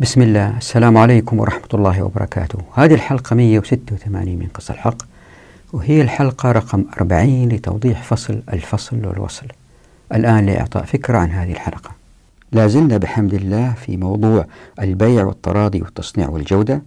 بسم الله. السلام عليكم ورحمة الله وبركاته. هذه الحلقة 186 من قصة الحق وهي الحلقة رقم 40 لتوضيح فصل الفصل والوصل. الآن لإعطاء فكرة عن هذه الحلقة. لا زلنا بحمد الله في موضوع البيع والتراضي والتصنيع والجودة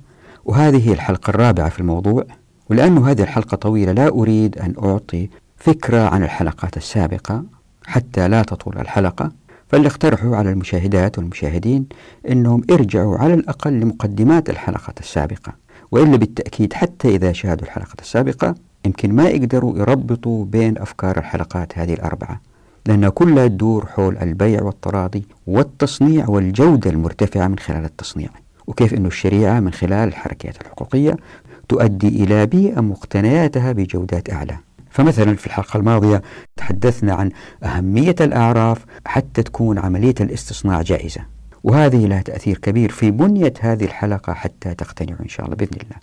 وهذه هي الحلقة الرابعة في الموضوع. ولأن هذه الحلقة طويلة لا أريد أن أعطي فكرة عن الحلقات السابقة حتى لا تطول الحلقة. فاللي اقترحوا على المشاهدات والمشاهدين أنهم ارجعوا على الأقل لمقدمات الحلقة السابقة. وإلا بالتأكيد حتى إذا شاهدوا الحلقة السابقة يمكن ما يقدروا يربطوا بين أفكار الحلقات هذه الأربعة لأنها كلها تدور حول البيع والتراضي والتصنيع والجودة المرتفعة من خلال التصنيع وكيف أن الشريعة من خلال الحركات الحقوقية تؤدي إلى بيئة مقتنياتها بجودات أعلى. فمثلا في الحلقة الماضية تحدثنا عن أهمية الأعراف حتى تكون عملية الاستصناع جائزة. وهذه لها تأثير كبير في بنية هذه الحلقة حتى تقتنعوا إن شاء الله بإذن الله.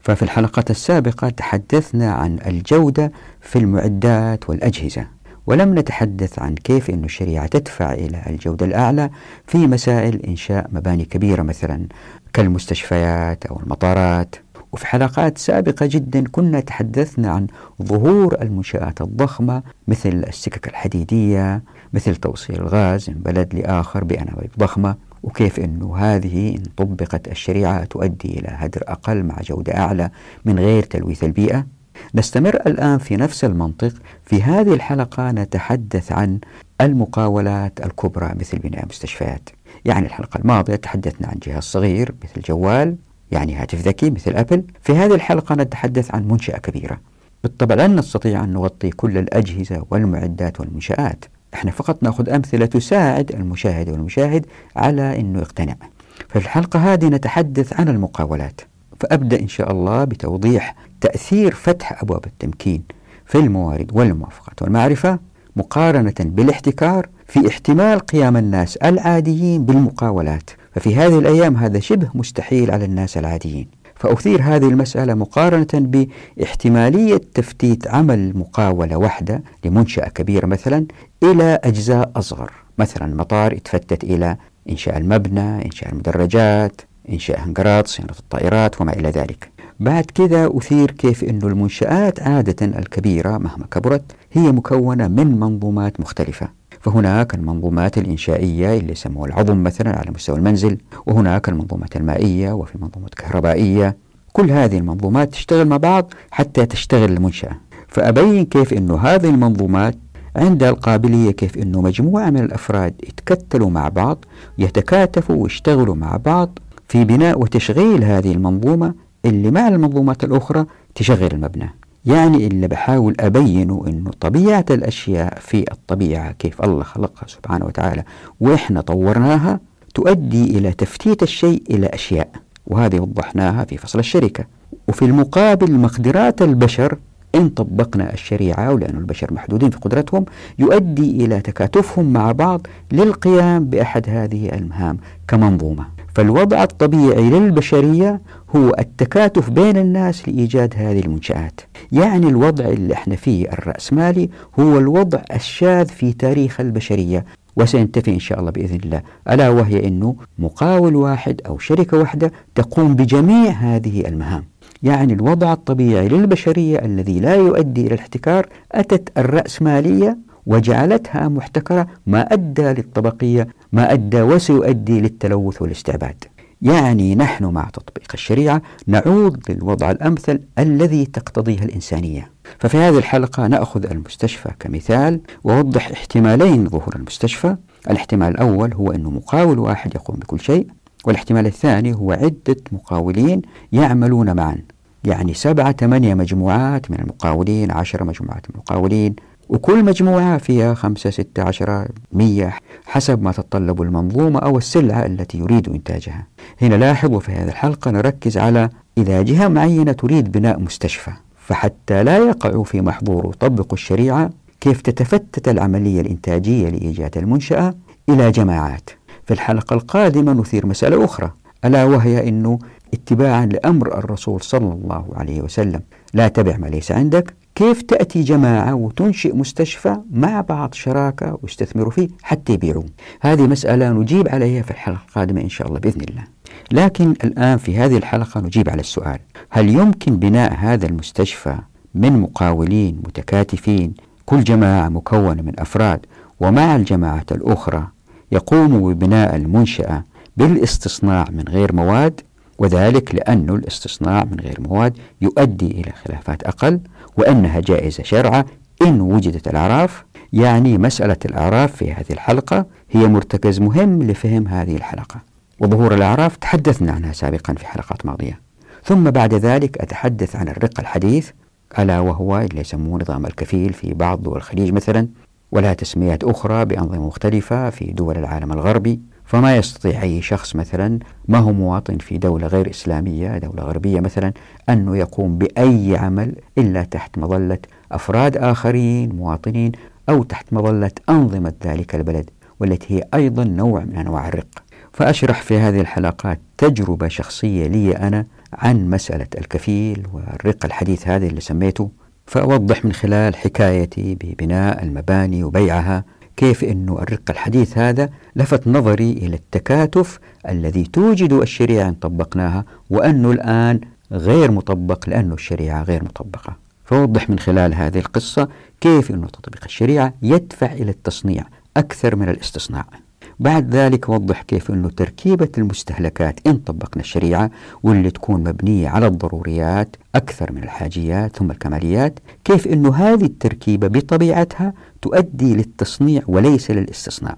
ففي الحلقة السابقة تحدثنا عن الجودة في المعدات والأجهزة. ولم نتحدث عن كيف أن الشريعة تدفع إلى الجودة الأعلى في مسائل إنشاء مباني كبيرة مثلا كالمستشفيات أو المطارات. وفي حلقات سابقة جدا كنا تحدثنا عن ظهور المنشآت الضخمة مثل السكك الحديدية مثل توصيل الغاز من بلد لآخر بأنابيب ضخمة وكيف أنه هذه إن طبقت الشريعة تؤدي إلى هدر أقل مع جودة أعلى من غير تلويث البيئة. نستمر الآن في نفس المنطق. في هذه الحلقة نتحدث عن المقاولات الكبرى مثل بناء مستشفيات. يعني الحلقة الماضية تحدثنا عن جهاز صغير مثل جوال. يعني هاتف ذكي مثل أبل. في هذه الحلقة نتحدث عن منشأة كبيرة. بالطبع لن نستطيع أن نغطي كل الأجهزة والمعدات والمنشآت. إحنا فقط نأخذ أمثلة تساعد المشاهد والمشاهد على أنه يقتنع. في الحلقة هذه نتحدث عن المقاولات. فأبدأ إن شاء الله بتوضيح تأثير فتح أبواب التمكين في الموارد والموافقات والمعرفة مقارنة بالاحتكار في احتمال قيام الناس العاديين بالمقاولات. ففي هذه الأيام هذا شبه مستحيل على الناس العاديين. فأثير هذه المسألة مقارنة باحتمالية تفتيت عمل مقاولة واحدة لمنشأة كبيرة مثلا إلى أجزاء أصغر. مثلا مطار يتفتت إلى إنشاء المبنى إنشاء المدرجات إنشاء هنجرات صيانة الطائرات وما إلى ذلك. بعد كذا أثير كيف أن المنشآت عادة الكبيرة مهما كبرت هي مكونة من منظومات مختلفة. فهناك المنظومات الإنشائية اللي يسموها العظم مثلا على مستوى المنزل وهناك المنظومات المائية وفي منظومات كهربائية. كل هذه المنظومات تشتغل مع بعض حتى تشتغل المنشأة. فأبين كيف أنه هذه المنظومات عندها القابلية كيف أنه مجموعة من الأفراد يتكتلوا مع بعض يتكاتفوا ويشتغلوا مع بعض في بناء وتشغيل هذه المنظومة اللي مع المنظومات الأخرى تشغل المبنى. يعني اللي بحاول أبينه أنه طبيعة الأشياء في الطبيعة كيف الله خلقها سبحانه وتعالى وإحنا طورناها تؤدي إلى تفتيت الشيء إلى أشياء وهذه وضحناها في فصل الشركة. وفي المقابل مقدرات البشر إن طبقنا الشريعة ولأن البشر محدودين في قدرتهم يؤدي إلى تكاتفهم مع بعض للقيام بأحد هذه المهام كمنظومة. فالوضع الطبيعي للبشرية هو التكاتف بين الناس لإيجاد هذه المنشآت. يعني الوضع اللي إحنا فيه الرأسمالي هو الوضع الشاذ في تاريخ البشرية وسينتفي إن شاء الله بإذن الله. ألا وهي أنه مقاول واحد أو شركة واحدة تقوم بجميع هذه المهام. يعني الوضع الطبيعي للبشرية الذي لا يؤدي إلى الاحتكار أتت الرأسمالية وجعلتها محتكرة ما أدى للطبقية ما أدى وسيؤدي للتلوث والاستعباد. يعني نحن مع تطبيق الشريعة نعود للوضع الأمثل الذي تقتضيه الإنسانية. ففي هذه الحلقة نأخذ المستشفى كمثال ووضح احتمالين ظهور المستشفى. الاحتمال الأول هو أنه مقاول واحد يقوم بكل شيء والاحتمال الثاني هو عدة مقاولين يعملون معا. يعني سبعة ثمانية مجموعات من المقاولين عشرة مجموعات من المقاولين وكل مجموعة فيها خمسة ستة عشرة مية حسب ما تتطلب المنظومة أو السلعة التي يريد إنتاجها. هنا لاحظوا في هذه الحلقة نركز على إذا جهة معينة تريد بناء مستشفى فحتى لا يقعوا في محظور طبقوا الشريعة كيف تتفتت العملية الإنتاجية لإيجاد المنشأة إلى جماعات. في الحلقة القادمة نثير مسألة أخرى ألا وهي أنه اتباعا لأمر الرسول صلى الله عليه وسلم لا تبع ما ليس عندك كيف تأتي جماعة وتنشئ مستشفى مع بعض شراكة ويستثمروا فيه حتى يبيعوه هذه مسألة نجيب عليها في الحلقة القادمة إن شاء الله بإذن الله. لكن الآن في هذه الحلقة نجيب على السؤال هل يمكن بناء هذا المستشفى من مقاولين متكاتفين كل جماعة مكونة من أفراد ومع الجماعات الأخرى يقوموا ببناء المنشأة بالاستصناع من غير مواد؟ وذلك لأن الاستصناع من غير مواد يؤدي إلى خلافات أقل وأنها جائزة شرعة. إن وجدت الأعراف يعني مسألة الأعراف في هذه الحلقة هي مرتكز مهم لفهم هذه الحلقة. وظهور الأعراف تحدثنا عنها سابقا في حلقات ماضية. ثم بعد ذلك أتحدث عن الرق الحديث ألا وهو اللي يسموه نظام الكفيل في بعض دول الخليج مثلا ولها تسميات أخرى بأنظمة مختلفة في دول العالم الغربي. فما يستطيع أي شخص مثلا ما هو مواطن في دولة غير إسلامية دولة غربية مثلا أنه يقوم بأي عمل إلا تحت مظلة أفراد آخرين مواطنين أو تحت مظلة أنظمة ذلك البلد والتي هي أيضا نوع من أنواع الرق. فأشرح في هذه الحلقات تجربة شخصية لي أنا عن مسألة الكفيل والرق الحديث هذا اللي سميته فأوضح من خلال حكايتي ببناء المباني وبيعها كيف أنه الرق الحديث هذا لفت نظري إلى التكاتف الذي توجد الشريعة إن طبقناها وأنه الآن غير مطبق لأنه الشريعة غير مطبقة. فوضح من خلال هذه القصة كيف أن تطبيق الشريعة يدفع إلى التصنيع أكثر من الاستصناع بعد ذلك وضح كيف أنه تركيبة المستهلكات إن طبقنا الشريعة واللي تكون مبنية على الضروريات أكثر من الحاجيات ثم الكماليات كيف أنه هذه التركيبة بطبيعتها تؤدي للتصنيع وليس للاستصناع.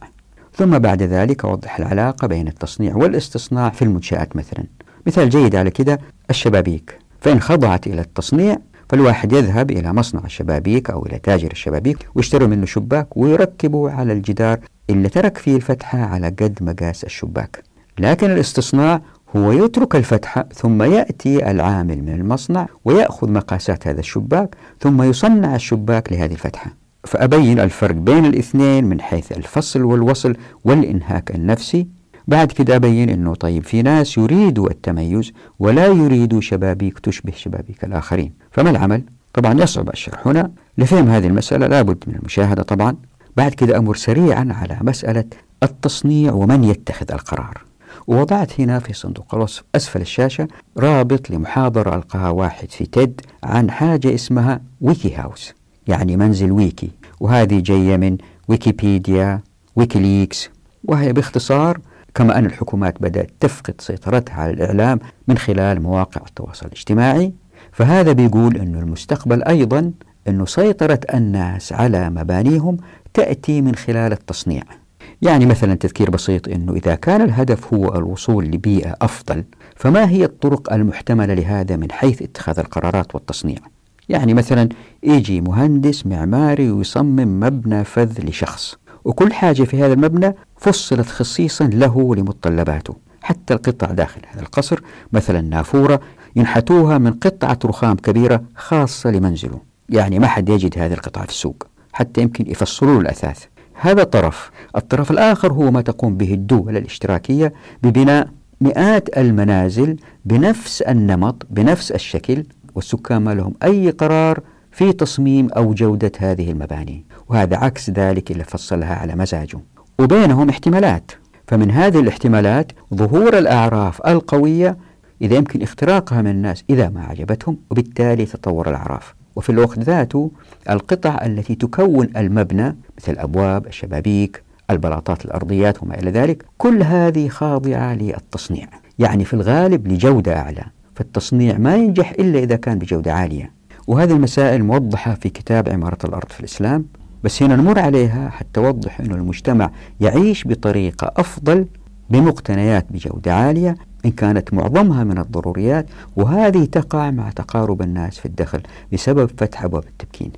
ثم بعد ذلك وضح العلاقة بين التصنيع والاستصناع في المنشآت مثلا. مثال جيد على كده الشبابيك. فإن خضعت إلى التصنيع فالواحد يذهب إلى مصنع الشبابيك أو إلى تاجر الشبابيك ويشتروا منه شباك ويركبوا على الجدار اللي ترك فيه الفتحة على قد مقاس الشباك. لكن الاستصناع هو يترك الفتحة ثم يأتي العامل من المصنع ويأخذ مقاسات هذا الشباك ثم يصنع الشباك لهذه الفتحة. فأبين الفرق بين الاثنين من حيث الفصل والوصل والإنهاك النفسي. بعد كده أبين أنه طيب في ناس يريدوا التميز ولا يريدوا شبابيك تشبه شبابيك الآخرين. فما العمل؟ طبعا يصعب الشرح هنا. لفهم هذه المسألة لابد من المشاهدة طبعا. بعد كده أمر سريعا على مسألة التصنيع ومن يتخذ القرار. ووضعت هنا في صندوق الوصف أسفل الشاشة رابط لمحاضرة ألقاها واحد في تيد عن حاجة اسمها ويكي هاوس يعني منزل ويكي. وهذه جاية من ويكيبيديا ويكيليكس. وهي باختصار كما أن الحكومات بدأت تفقد سيطرتها على الإعلام من خلال مواقع التواصل الاجتماعي. فهذا بيقول أن المستقبل أيضا أن سيطرة الناس على مبانيهم تأتي من خلال التصنيع. يعني مثلا تذكير بسيط أنه إذا كان الهدف هو الوصول لبيئة أفضل فما هي الطرق المحتملة لهذا من حيث اتخاذ القرارات والتصنيع؟ يعني مثلا يجي مهندس معماري ويصمم مبنى فذ لشخص وكل حاجة في هذا المبنى فصلت خصيصا له لمتطلباته. حتى القطع داخل هذا القصر مثلا نافورة ينحتوها من قطعة رخام كبيرة خاصة لمنزله. يعني ما حد يجد هذه القطعة في السوق حتى يمكن يفصلوا الأثاث. هذا طرف الطرف الآخر هو ما تقوم به الدول الاشتراكية ببناء مئات المنازل بنفس النمط بنفس الشكل والسكان ما لهم أي قرار في تصميم أو جودة هذه المباني. وهذا عكس ذلك اللي فصلها على مزاجه. وبينهم احتمالات. فمن هذه الاحتمالات ظهور الأعراف القوية إذا يمكن اختراقها من الناس إذا ما عجبتهم وبالتالي تطور الأعراف. وفي الوقت ذاته القطع التي تكون المبنى مثل الأبواب الشبابيك البلاطات الأرضيات وما إلى ذلك كل هذه خاضعة للتصنيع. يعني في الغالب لجودة أعلى. فالتصنيع ما ينجح إلا إذا كان بجودة عالية. وهذه المسائل موضحة في كتاب عمارة الأرض في الإسلام بس هنا نمر عليها حتى توضح أن المجتمع يعيش بطريقة أفضل بمقتنيات بجودة عالية إن كانت معظمها من الضروريات وهذه تقع مع تقارب الناس في الدخل بسبب فتح أبواب التمكين.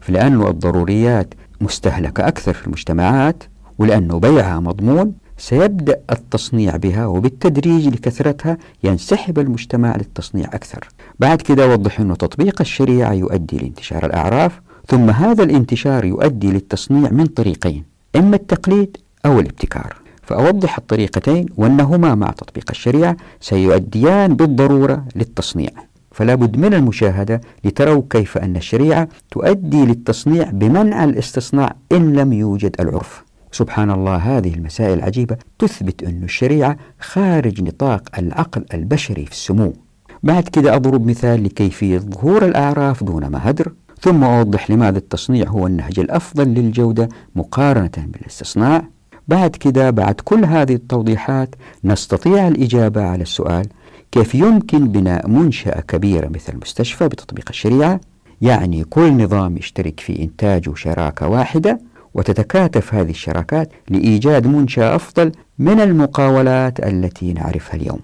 فلأن الضروريات مستهلكة أكثر في المجتمعات ولأنه بيعها مضمون سيبدأ التصنيع بها وبالتدريج لكثرتها ينسحب المجتمع للتصنيع أكثر. بعد كده وضح أنه تطبيق الشريعة يؤدي لانتشار الأعراف ثم هذا الانتشار يؤدي للتصنيع من طريقين إما التقليد أو الابتكار. فأوضح الطريقتين وأنهما مع تطبيق الشريعة سيؤديان بالضرورة للتصنيع. فلا بد من المشاهدة لتروا كيف أن الشريعة تؤدي للتصنيع بمنع الاستصناع إن لم يوجد العرف. سبحان الله هذه المسائل العجيبة تثبت أن الشريعة خارج نطاق العقل البشري في السمو. بعد كده أضرب مثال لكيفية ظهور الأعراف دون ما هدر. ثم أوضح لماذا التصنيع هو النهج الأفضل للجودة مقارنة بالاستصناع. بعد كده بعد كل هذه التوضيحات نستطيع الإجابة على السؤال كيف يمكن بناء منشأة كبيرة مثل مستشفى بتطبيق الشريعة؟ يعني كل نظام يشترك في إنتاج شراكة واحدة وتتكاتف هذه الشراكات لإيجاد منشأة أفضل من المقاولات التي نعرفها اليوم.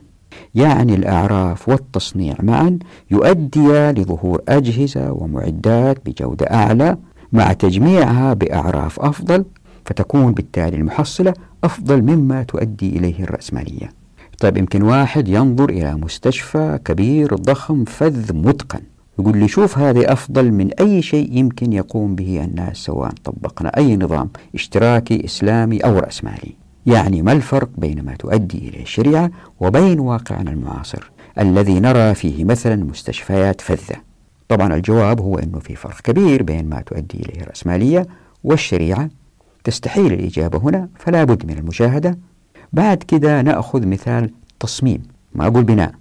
يعني الأعراف والتصنيع معا يؤدي لظهور أجهزة ومعدات بجودة أعلى مع تجميعها بأعراف أفضل فتكون بالتالي المحصلة أفضل مما تؤدي إليه الرأسمالية. طيب يمكن واحد ينظر إلى مستشفى كبير ضخم فذ متقن يقول لي شوف هذه أفضل من أي شيء يمكن يقوم به الناس سواء طبقنا أي نظام اشتراكي إسلامي أو رأسمالي. يعني ما الفرق بين ما تؤدي إليه الشريعة وبين واقعنا المعاصر الذي نرى فيه مثلا مستشفيات فذة؟ طبعا الجواب هو أنه في فرق كبير بين ما تؤدي إليه الرأسمالية والشريعة تستحيل الإجابة هنا فلا بد من المشاهدة. بعد كده نأخذ مثال تصميم. ما أقول بناء؟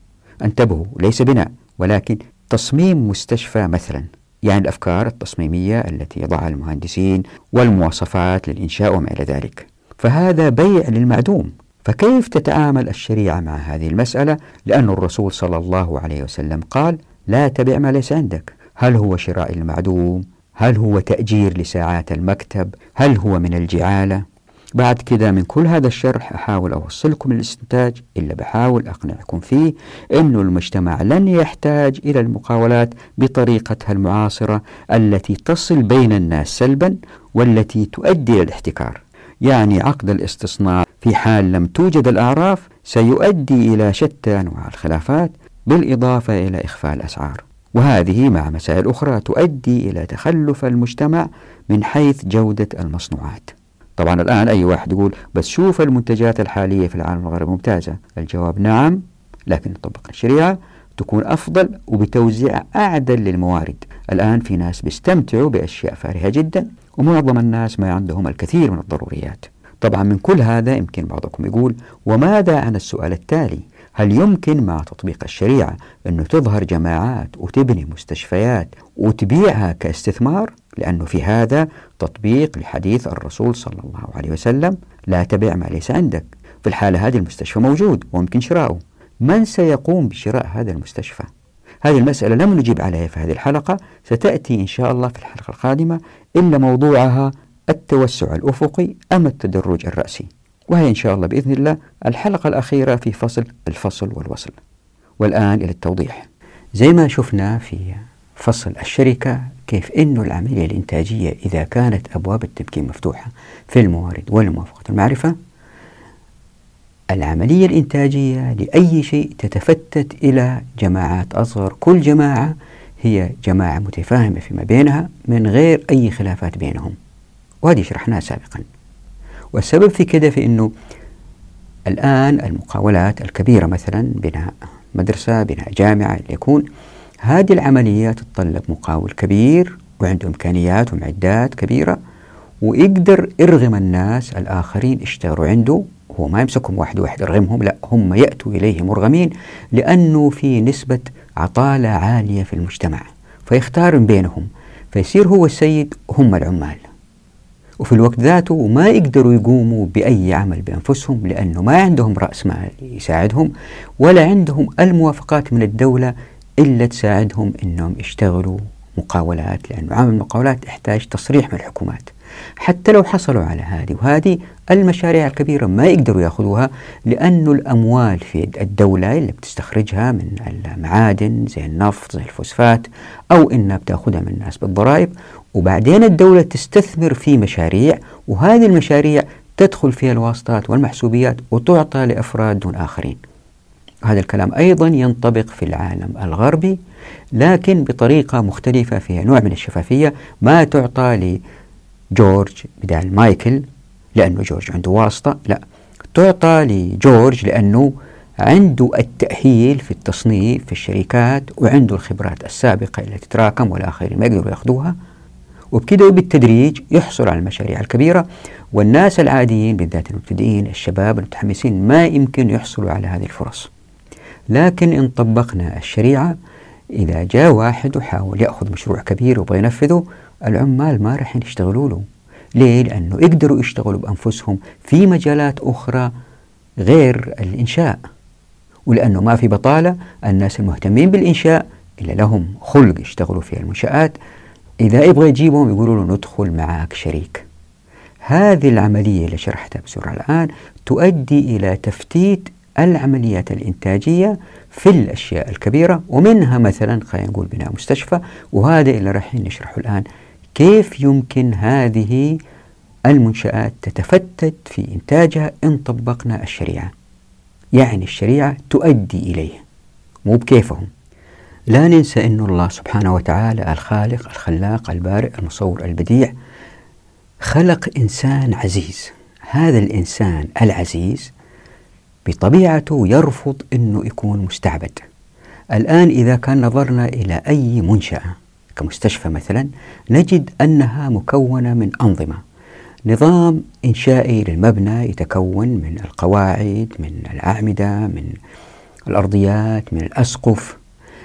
انتبهوا ليس بناء ولكن تصميم مستشفى مثلا. يعني الأفكار التصميمية التي يضعها المهندسين والمواصفات للإنشاء وما إلى ذلك. فهذا بيع للمعدوم. فكيف تتعامل الشريعة مع هذه المسألة؟ لأن الرسول صلى الله عليه وسلم قال لا تبع ما ليس عندك. هل هو شراء المعدوم؟ هل هو تأجير لساعات المكتب؟ هل هو من الجعالة؟ بعد كده من كل هذا الشرح أحاول أوصلكم الاستنتاج إلا بحاول أقنعكم فيه أن المجتمع لن يحتاج إلى المقاولات بطريقتها المعاصرة التي تصل بين الناس سلبا والتي تؤدي إلى الاحتكار. يعني عقد الاستصناع في حال لم توجد الأعراف سيؤدي إلى شتى أنواع الخلافات بالإضافة إلى إخفاء الأسعار. وهذه مع مسائل أخرى تؤدي إلى تخلف المجتمع من حيث جودة المصنوعات. طبعا الآن أي واحد يقول بس شوف المنتجات الحالية في العالم الغربي ممتازة. الجواب نعم لكن طبق الشريعة تكون أفضل وبتوزيع أعدل للموارد. الآن في ناس بيستمتعوا بأشياء فارهة جدا ومعظم الناس ما عندهم الكثير من الضروريات. طبعا من كل هذا يمكن بعضكم يقول وماذا عن السؤال التالي؟ هل يمكن مع تطبيق الشريعة أنه تظهر جماعات وتبني مستشفيات وتبيعها كاستثمار؟ لأنه في هذا تطبيق لحديث الرسول صلى الله عليه وسلم لا تبع ما ليس عندك. في الحالة هذه المستشفى موجود وممكن شراؤه. من سيقوم بشراء هذا المستشفى؟ هذه المسألة لم نجيب عليها في هذه الحلقة ستأتي إن شاء الله في الحلقة القادمة إلا موضوعها التوسع الأفقي أم التدرج الرأسي. وهي إن شاء الله بإذن الله الحلقة الأخيرة في فصل الفصل والوصل. والآن إلى التوضيح. زي ما شفنا في فصل الشركة كيف أن العملية الإنتاجية إذا كانت أبواب التمكين مفتوحة في الموارد والموافقة المعرفة العملية الإنتاجية لأي شيء تتفتت إلى جماعات أصغر. كل جماعة هي جماعة متفاهمة فيما بينها من غير أي خلافات بينهم. وهذه شرحناها سابقا. والسبب في كده في أنه الآن المقاولات الكبيرة مثلا بناء مدرسة بناء جامعة يكون هذه العملية تتطلب مقاول كبير وعنده إمكانيات ومعدات كبيرة ويقدر يرغم الناس الآخرين اشتغلوا عنده. هو ما يمسكهم واحد واحد يرغمهم لا هم يأتوا إليه مرغمين لأنه في نسبة عطالة عالية في المجتمع فيختار بينهم فيصير هو السيد هم العمال. وفي الوقت ذاته ما يقدروا يقوموا بأي عمل بأنفسهم لأنه ما عندهم رأس مال يساعدهم ولا عندهم الموافقات من الدولة إلا تساعدهم أنهم يشتغلوا مقاولات لأنه عمل المقاولات يحتاج تصريح من الحكومات. حتى لو حصلوا على هذه وهذه المشاريع الكبيرة ما يقدروا يأخذوها لأنه الأموال في الدولة اللي بتستخرجها من المعادن زي النفط زي الفوسفات أو إنها بتأخذها من الناس بالضرائب وبعدين الدولة تستثمر في مشاريع وهذه المشاريع تدخل فيها الواسطات والمحسوبيات وتعطى لأفراد دون آخرين. هذا الكلام أيضا ينطبق في العالم الغربي لكن بطريقة مختلفة فيها نوع من الشفافية ما تعطى لجورج بدال مايكل لأنه جورج عنده واسطة. لا تعطى لجورج لأنه عنده التأهيل في التصنيف في الشركات وعنده الخبرات السابقة التي تتراكم والآخرين ما يقدروا يأخذوها. وبكده بالتدريج يحصل على المشاريع الكبيرة والناس العاديين بالذات المبتدئين الشباب المتحمسين ما يمكن يحصلوا على هذه الفرص. لكن إن طبقنا الشريعة إذا جاء واحد وحاول يأخذ مشروع كبير ويبغى ينفذه العمال ما راح يشتغلوا له. ليه؟ لأنه يقدروا يشتغلوا بأنفسهم في مجالات أخرى غير الإنشاء. ولأنه ما في بطالة الناس المهتمين بالإنشاء اللي لهم خلق يشتغلوا في المنشآت. إذا يبغى يجيبهم يقولوا له ندخل معك شريك. هذه العملية اللي شرحتها بسرعة الآن تؤدي إلى تفتيت العمليات الإنتاجية في الأشياء الكبيرة ومنها مثلا خلينا نقول بناء مستشفى وهذا اللي راح نشرحه الآن كيف يمكن هذه المنشآت تتفتت في إنتاجها إن طبقنا الشريعة؟ يعني الشريعة تؤدي إليه مو بكيفهم. لا ننسى أن الله سبحانه وتعالى الخالق الخلاق البارئ المصور البديع خلق إنسان عزيز. هذا الإنسان العزيز بطبيعته يرفض أنه يكون مستعبد. الآن إذا كان نظرنا إلى أي منشأة كمستشفى مثلا نجد أنها مكونة من أنظمة. نظام إنشائي للمبنى يتكون من القواعد من الأعمدة من الأرضيات من الأسقف.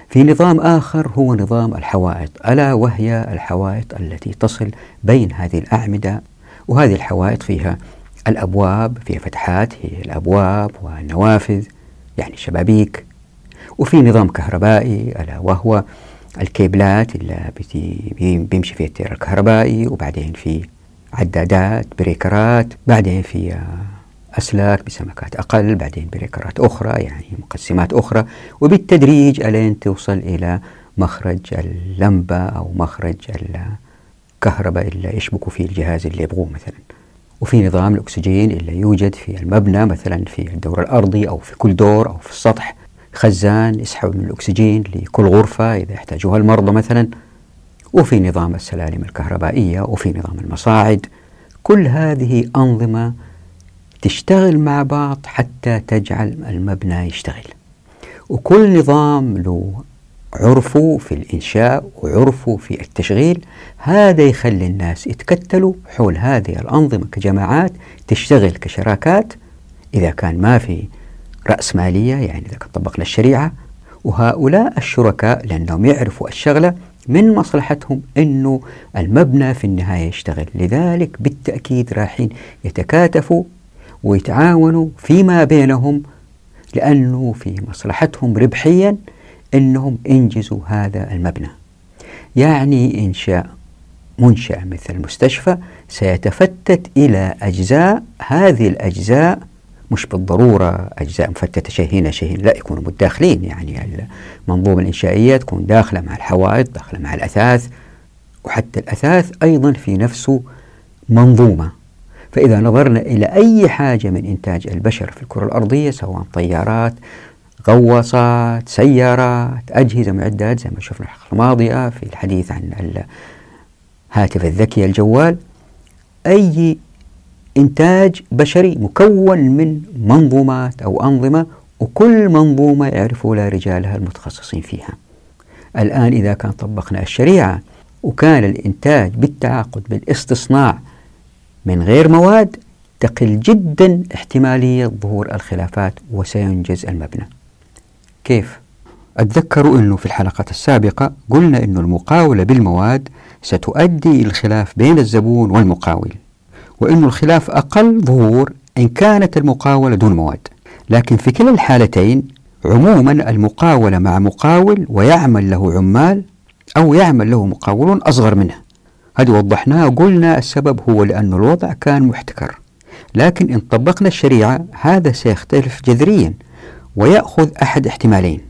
في نظام آخر هو نظام الحوائط ألا وهي الحوائط التي تصل بين هذه الأعمدة وهذه الحوائط فيها الأبواب فيها فتحات هي الأبواب والنوافذ يعني شبابيك. وفي نظام كهربائي ألا وهو الكيبلات اللي بيمشي فيها التيار الكهربائي وبعدين في عدادات بريكرات بعدين في أسلاك بسمكات أقل بعدين بريكرات أخرى يعني مقسمات أخرى. وبالتدريج ألين توصل إلى مخرج اللمبة أو مخرج الكهرباء اللي يشبكوا فيه الجهاز اللي يبغوه مثلا. وفي نظام الأكسجين اللي يوجد في المبنى مثلا في الدور الأرضي أو في كل دور أو في السطح. خزان يسحب من الأكسجين لكل غرفة إذا احتاجوها المرضى مثلا. وفي نظام السلالم الكهربائية وفي نظام المصاعد. كل هذه أنظمة تشتغل مع بعض حتى تجعل المبنى يشتغل. وكل نظام له عرفه في الإنشاء وعرفه في التشغيل. هذا يخلي الناس يتكتلوا حول هذه الأنظمة كجماعات تشتغل كشراكات. إذا كان ما في رأس مالية يعني إذا طبقنا الشريعة وهؤلاء الشركاء لأنهم يعرفوا الشغلة من مصلحتهم أنه المبنى في النهاية يشتغل. لذلك بالتأكيد راحين يتكاتفوا ويتعاونوا فيما بينهم لأنه في مصلحتهم ربحيا أنهم ينجزوا هذا المبنى. يعني إنشاء منشأة مثل المستشفى سيتفتت إلى أجزاء هذه الأجزاء مش بالضرورة أجزاء مفتتة شيء هنا لا يكونوا متداخلين. يعني المنظومة الإنشائية تكون داخلة مع الحوائط داخلة مع الأثاث وحتى الأثاث أيضا في نفسه منظومة. فإذا نظرنا إلى أي حاجة من إنتاج البشر في الكرة الأرضية سواء طيارات غواصات سيارات أجهزة معدات زي ما شفنا الحلقة الماضية في الحديث عن الهاتف الذكي الجوال أي إنتاج بشري مكون من منظومات أو أنظمة وكل منظومة يعرفوا لها رجالها المتخصصين فيها. الآن إذا كان طبقنا الشريعة وكان الإنتاج بالتعاقد بالاستصناع من غير مواد تقل جدا احتمالية ظهور الخلافات وسينجز المبنى. كيف؟ أتذكروا أنه في الحلقات السابقة قلنا أن المقاولة بالمواد ستؤدي إلى الخلاف بين الزبون والمقاول. وأن الخلاف أقل ظهور إن كانت المقاولة دون مواد. لكن في كلا الحالتين عموما المقاولة مع مقاول ويعمل له عمال أو يعمل له مقاولون أصغر منه. هذه وضحناها وقلنا السبب هو لأن الوضع كان محتكر. لكن إن طبقنا الشريعة هذا سيختلف جذريا ويأخذ أحد احتمالين.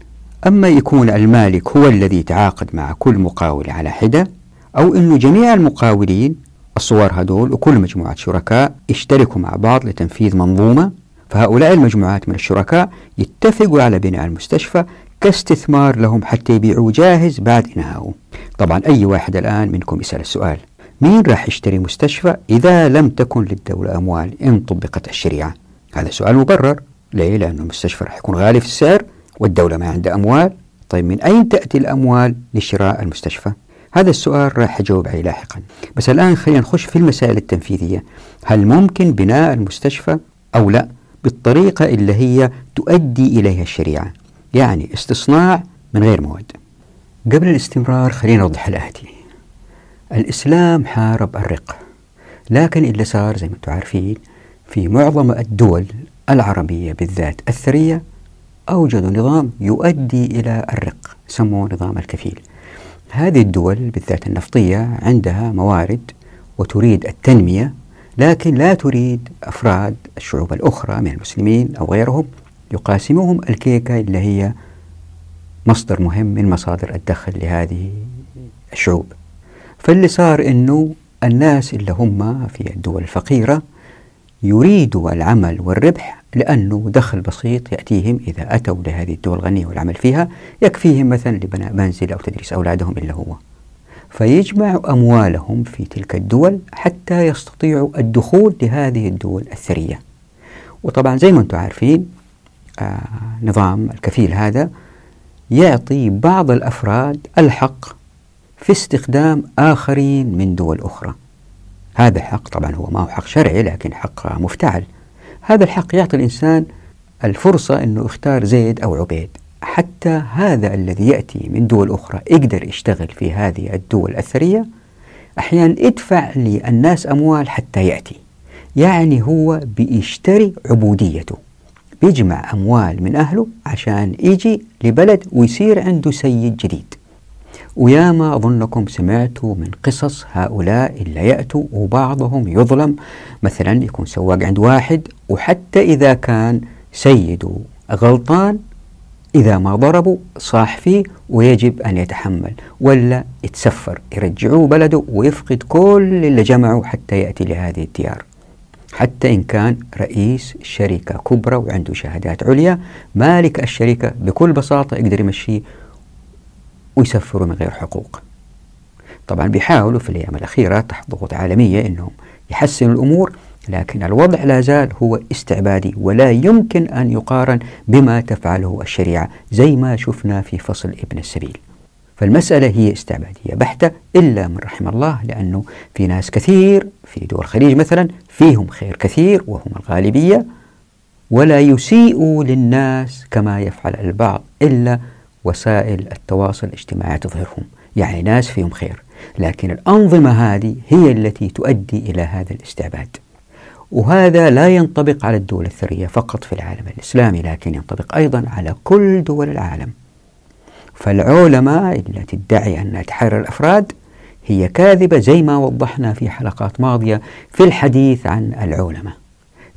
أما يكون المالك هو الذي يتعاقد مع كل مقاول على حدة أو أنه جميع المقاولين الصور هدول وكل مجموعة شركاء يشتركوا مع بعض لتنفيذ منظومة. فهؤلاء المجموعات من الشركاء يتفقوا على بناء المستشفى كاستثمار لهم حتى يبيعوه جاهز بعد إنهائه. طبعا أي واحد الآن منكم يسأل السؤال مين راح يشتري مستشفى إذا لم تكن للدولة أموال إن طبقت الشريعة؟ هذا سؤال مبرر. ليه؟ لأنه المستشفى راح يكون غالي في السعر والدولة ما عندها أموال. طيب من أين تأتي الأموال لشراء المستشفى؟ هذا السؤال راح أجاوب عليه لاحقا. بس الآن خلينا نخش في المسائل التنفيذية. هل ممكن بناء المستشفى أو لا؟ بالطريقة اللي هي تؤدي إليها الشريعة. يعني استصناع من غير مواد. قبل الاستمرار خلينا نوضح الآتي. الإسلام حارب الرق. لكن اللي صار زي ما أنتم عارفين في معظم الدول العربية بالذات الثرية أوجدوا نظام يؤدي إلى الرق سموه نظام الكفيل. هذه الدول بالذات النفطية عندها موارد وتريد التنمية لكن لا تريد أفراد الشعوب الأخرى من المسلمين أو غيرهم. يقاسموهم الكيكة اللي هي مصدر مهم من مصادر الدخل لهذه الشعوب. فاللي صار أنه الناس اللي هم في الدول الفقيرة يريدوا العمل والربح لأنه دخل بسيط يأتيهم إذا أتوا لهذه الدول الغنية والعمل فيها يكفيهم مثلا لبناء منزل أو تدريس أولادهم إلا هو. فيجمعوا أموالهم في تلك الدول حتى يستطيعوا الدخول لهذه الدول الثرية. وطبعا زي ما أنتم عارفين آه نظام الكفيل هذا يعطي بعض الأفراد الحق في استخدام آخرين من دول أخرى. هذا الحق طبعا هو ما هو حق شرعي لكن حق مفتعل. هذا الحق يعطي الإنسان الفرصة أنه يختار زيد أو عبيد. حتى هذا الذي يأتي من دول أخرى يقدر يشتغل في هذه الدول الثرية أحيانا ادفع للناس أموال حتى يأتي. يعني هو بيشتري عبوديته بيجمع أموال من أهله عشان يجي لبلد ويصير عنده سيد جديد. وياما أظنكم سمعتوا من قصص هؤلاء اللي يأتوا وبعضهم يظلم. مثلا يكون سواق عند واحد وحتى إذا كان سيده غلطان إذا ما ضربوا صاح فيه ويجب أن يتحمل ولا يتسفر يرجعوه بلده ويفقد كل اللي جمعه حتى يأتي لهذه الديار. حتى إن كان رئيس شركة كبرى وعنده شهادات عليا مالك الشركة بكل بساطة يقدر يمشيه ويسفروا من غير حقوق. طبعا بيحاولوا في الأيام الأخيرة تحت ضغوط عالمية أنهم يحسنوا الأمور لكن الوضع لا زال هو استعبادي ولا يمكن أن يقارن بما تفعله الشريعة زي ما شفنا في فصل ابن السبيل. فالمسألة هي استعبادية بحتة إلا من رحم الله لأنه في ناس كثير في دول الخليج مثلا فيهم خير كثير وهم الغالبية ولا يسيئوا للناس كما يفعل البعض إلا وسائل التواصل الاجتماعي تظهرهم. يعني ناس فيهم خير لكن الأنظمة هذه هي التي تؤدي إلى هذا الاستعباد. وهذا لا ينطبق على الدول الثرية فقط في العالم الإسلامي لكن ينطبق أيضا على كل دول العالم. فالعولمة التي تدعي أنها تحرر الأفراد هي كاذبة زي ما وضحنا في حلقات ماضية في الحديث عن العولمة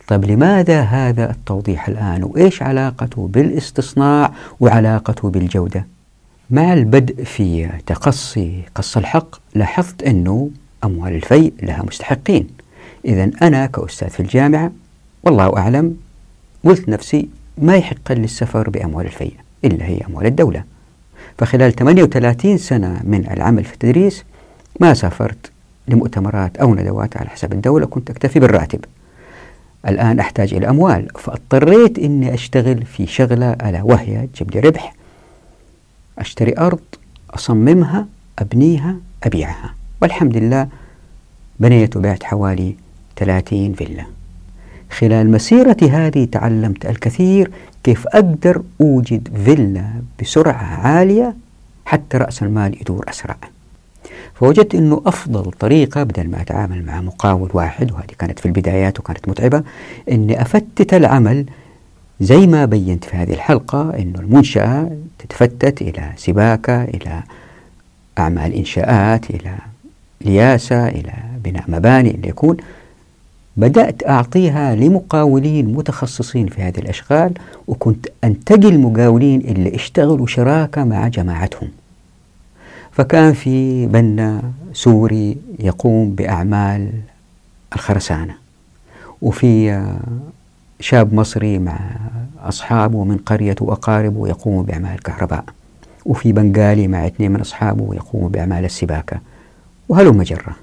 طيب لماذا هذا التوضيح الآن؟ وإيش علاقته بالاستصناع وعلاقته بالجودة؟ مع البدء في تقصي قص الحق؟ لاحظت أنه أموال الفيء لها مستحقين. إذا أنا كأستاذ في الجامعة والله أعلم قلت نفسي ما يحق لي السفر بأموال الفيء إلا هي أموال الدولة. فخلال 38 سنة من العمل في التدريس ما سافرت لمؤتمرات أو ندوات على حساب الدولة كنت أكتفي بالراتب. الآن أحتاج إلى أموال. فاضطريت أني أشتغل في شغلة ألا وهي تجيب لي ربح. أشتري أرض أصممها أبنيها أبيعها. والحمد لله بنيت وبعت حوالي 30 فيلا. خلال مسيرتي هذه تعلمت الكثير كيف أقدر أوجد فيلا بسرعة عالية حتى رأس المال يدور أسرع. فوجدت أنه أفضل طريقة بدل ما أتعامل مع مقاول واحد وهذه كانت في البدايات وكانت متعبة أني أفتت العمل زي ما بينت في هذه الحلقة أنه المنشأة تتفتت إلى سباكة إلى أعمال إنشاءات إلى لياسة إلى بناء مباني اللي يكون. بدأت أعطيها لمقاولين متخصصين في هذه الأشغال وكنت أنتقي المقاولين اللي اشتغلوا شراكة مع جماعتهم. فكان في بنا سوري يقوم بأعمال الخرسانة. وفي شاب مصري مع أصحابه من قريته وأقاربه يقوموا بأعمال الكهرباء. وفي بنغالي مع اثنين من أصحابه يقوموا بأعمال السباكة. وهلم جرة.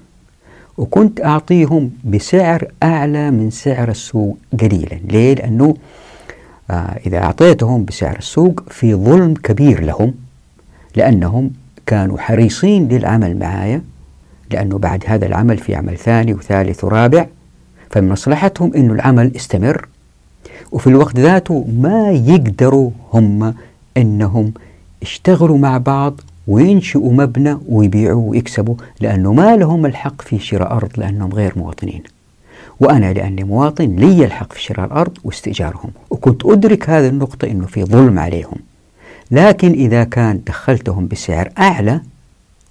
وكنت أعطيهم بسعر أعلى من سعر السوق قليلا. ليه؟ لأنه آه إذا أعطيتهم بسعر السوق في ظلم كبير لهم لأنهم كانوا حريصين للعمل معايا لأنه بعد هذا العمل في عمل ثاني وثالث ورابع فمن مصلحتهم أنه العمل استمر وفي الوقت ذاته ما يقدروا هم أنهم يشتغلوا مع بعض وينشئوا مبنى ويبيعوا ويكسبوا لأنه ما لهم الحق في شراء أرض لأنهم غير مواطنين. وأنا لأني مواطن لي الحق في شراء الأرض واستئجارهم. وكنت أدرك هذه النقطة أنه في ظلم عليهم. لكن إذا كان دخلتهم بسعر أعلى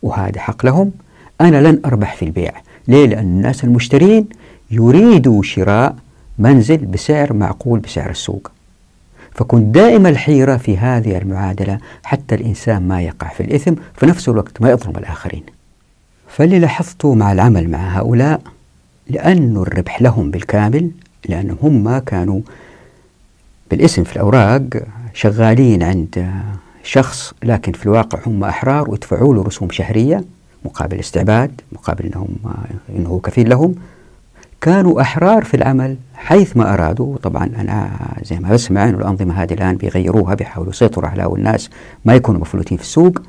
وهذا حق لهم أنا لن أربح في البيع. ليه؟ لأن الناس المشترين يريدوا شراء منزل بسعر معقول بسعر السوق. فكنت دائما الحيرة في هذه المعادلة حتى الإنسان ما يقع في الإثم في نفس الوقت ما يظلم الآخرين. فاللي لاحظته مع العمل مع هؤلاء لأن الربح لهم بالكامل لأنهم هم كانوا بالاسم في الأوراق شغالين عند شخص لكن في الواقع هم أحرار ويدفعوا له رسوم شهرية مقابل استعباد مقابل أنهم أنه كفيل لهم. كانوا أحرار في العمل حيث ما أرادوا. طبعا أنا زي ما بسمع أنه الأنظمة هذه الآن بيغيروها بيحاولوا يسيطروا على الناس ما يكونوا مفلوتين في السوق.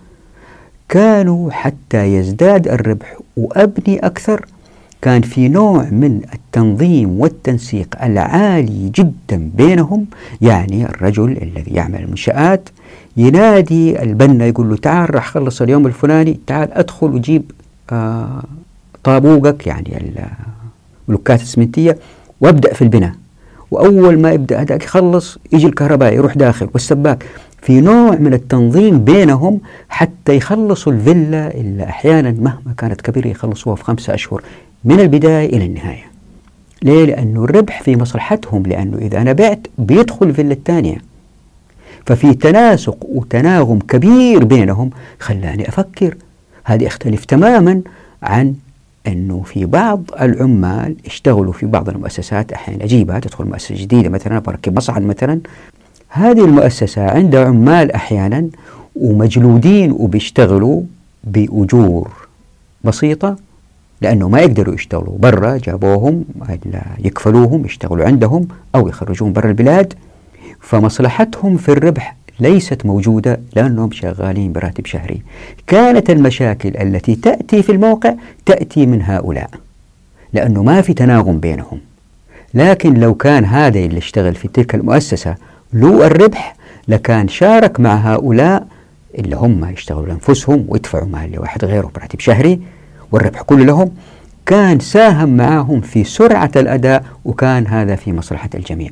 كانوا حتى يزداد الربح وأبني أكثر. كان في نوع من التنظيم والتنسيق العالي جدا بينهم يعني الرجل الذي يعمل المنشآت ينادي البنا يقول له تعال راح خلص اليوم الفلاني تعال أدخل وجيب آه طابوقك يعني البلوكات الاسمنتيه وأبدأ في البناء. وأول ما يبدأ هذاك يخلص يجي الكهربائي يروح داخل والسباك. في نوع من التنظيم بينهم حتى يخلصوا الفيلا اللي أحيانا مهما كانت كبيرة يخلصوها في خمسة أشهر. من البداية إلى النهاية. ليه؟ لأنه الربح في مصلحتهم لأنه إذا أنا بعت بيدخل الفيلا الثانية. ففي تناسق وتناغم كبير بينهم خلاني أفكر هذه يختلف تماما عن أنه في بعض العمال اشتغلوا في بعض المؤسسات أحيانا أجيبها تدخل مؤسسة جديدة مثلا بركب مصعد مثلا هذه المؤسسة عندها عمال أحيانا ومجلودين وبيشتغلوا بأجور بسيطة لأنه ما يقدروا يشتغلوا برا جابوهم يكفلوهم يشتغلوا عندهم أو يخرجوهم برا البلاد. فمصلحتهم في الربح ليست موجودة لأنهم شغالين براتب شهري. كانت المشاكل التي تأتي في الموقع تأتي من هؤلاء لأنه ما في تناغم بينهم. لكن لو كان هذا اللي اشتغل في تلك المؤسسة له الربح لكان شارك مع هؤلاء اللي هم يشتغلوا لأنفسهم ويدفعوا مال لواحد غيره براتب شهري. والربح كله لهم كان ساهم معهم في سرعة الأداء وكان هذا في مصلحة الجميع.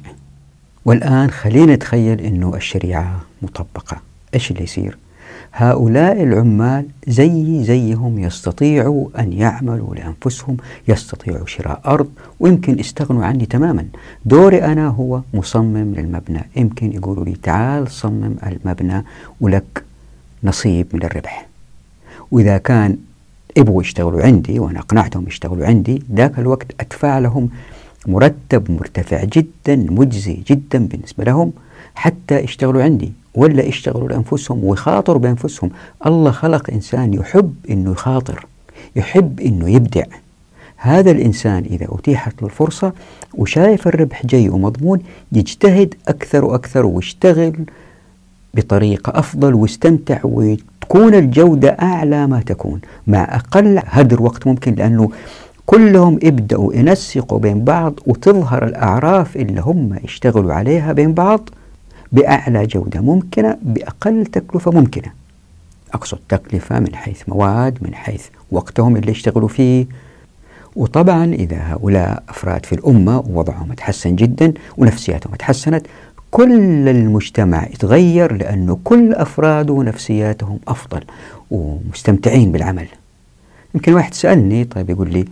والآن خلينا نتخيل أنه الشريعة مطبقة. إيش اللي يصير؟ هؤلاء العمال زي زيهم يستطيعوا أن يعملوا لأنفسهم يستطيعوا شراء أرض ويمكن يستغنوا عني تماما. دوري أنا هو مصمم للمبنى. يمكن يقولوا لي تعال صمم المبنى ولك نصيب من الربح. وإذا كان يبغوا يشتغلوا عندي وأنا أقنعتهم يشتغلوا عندي ذاك الوقت أدفع لهم مرتب مرتفع جدا مجزي جدا بالنسبة لهم حتى يشتغلوا عندي ولا يشتغلوا لأنفسهم ويخاطروا بأنفسهم. الله خلق إنسان يحب أنه يخاطر يحب أنه يبدع. هذا الإنسان إذا أتيحت له الفرصة وشايف الربح جاي ومضمون يجتهد أكثر وأكثر ويشتغل بطريقة أفضل ويستمتع وتكون الجودة أعلى ما تكون. مع أقل هدر وقت ممكن لأنه كلهم يبدأوا ينسقوا بين بعض وتظهر الأعراف اللي هم يشتغلوا عليها بين بعض بأعلى جودة ممكنة بأقل تكلفة ممكنة. أقصد تكلفة من حيث مواد من حيث وقتهم اللي يشتغلوا فيه. وطبعا إذا هؤلاء أفراد في الأمة ووضعهم تحسن جدا ونفسياتهم تحسنت كل المجتمع يتغير لأنه كل أفراده ونفسياتهم أفضل ومستمتعين بالعمل. يمكن واحد سألني طيب يقول لي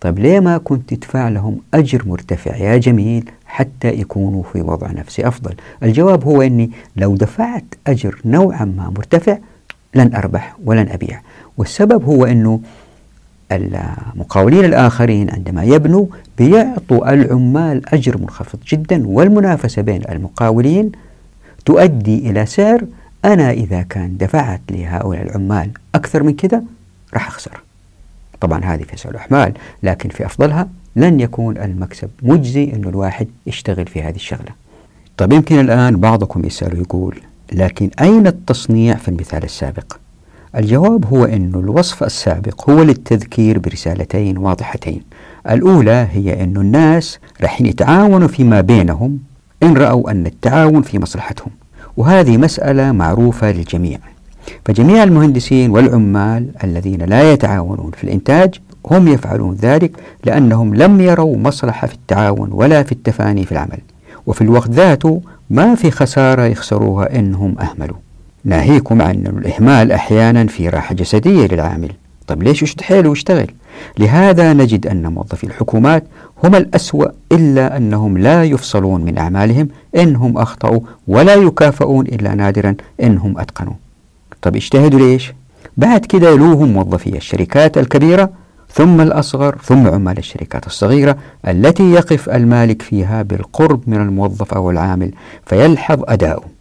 طيب ليه ما كنت تدفع لهم أجر مرتفع؟ يا جميل حتى يكونوا في وضع نفسي أفضل. الجواب هو أني لو دفعت أجر نوعا ما مرتفع لن أربح ولن أبيع. والسبب هو أنه المقاولين الآخرين عندما يبنوا بيعطوا العمال أجر منخفض جدا والمنافسة بين المقاولين تؤدي إلى سعر أنا إذا كان دفعت لهؤلاء العمال أكثر من كذا راح أخسر. طبعا هذه في سعر الأحمال لكن في أفضلها لن يكون المكسب مجزي أنه الواحد يشتغل في هذه الشغلة. طيب يمكن الآن بعضكم يسأل ويقول لكن أين التصنيع في المثال السابق؟ الجواب هو أن الوصف السابق هو للتذكير برسالتين واضحتين. الأولى هي أن الناس رح يتعاونوا فيما بينهم إن رأوا أن التعاون في مصلحتهم وهذه مسألة معروفة للجميع. فجميع المهندسين والعمال الذين لا يتعاونون في الإنتاج هم يفعلون ذلك لأنهم لم يروا مصلحة في التعاون ولا في التفاني في العمل وفي الوقت ذاته ما في خسارة يخسروها إنهم أهملوا. ناهيكم عن الإهمال أحيانا في راحة جسدية للعامل. طيب ليش يشد حيله ويشتغل؟ لهذا نجد أن موظفي الحكومات هم الأسوأ إلا أنهم لا يفصلون من أعمالهم إنهم أخطأوا ولا يكافئون إلا نادرا إنهم أتقنوا. طيب اجتهدوا ليش؟ بعد كده يلوهم موظفي الشركات الكبيرة ثم الأصغر ثم عمال الشركات الصغيرة التي يقف المالك فيها بالقرب من الموظف أو العامل فيلحظ أداؤه.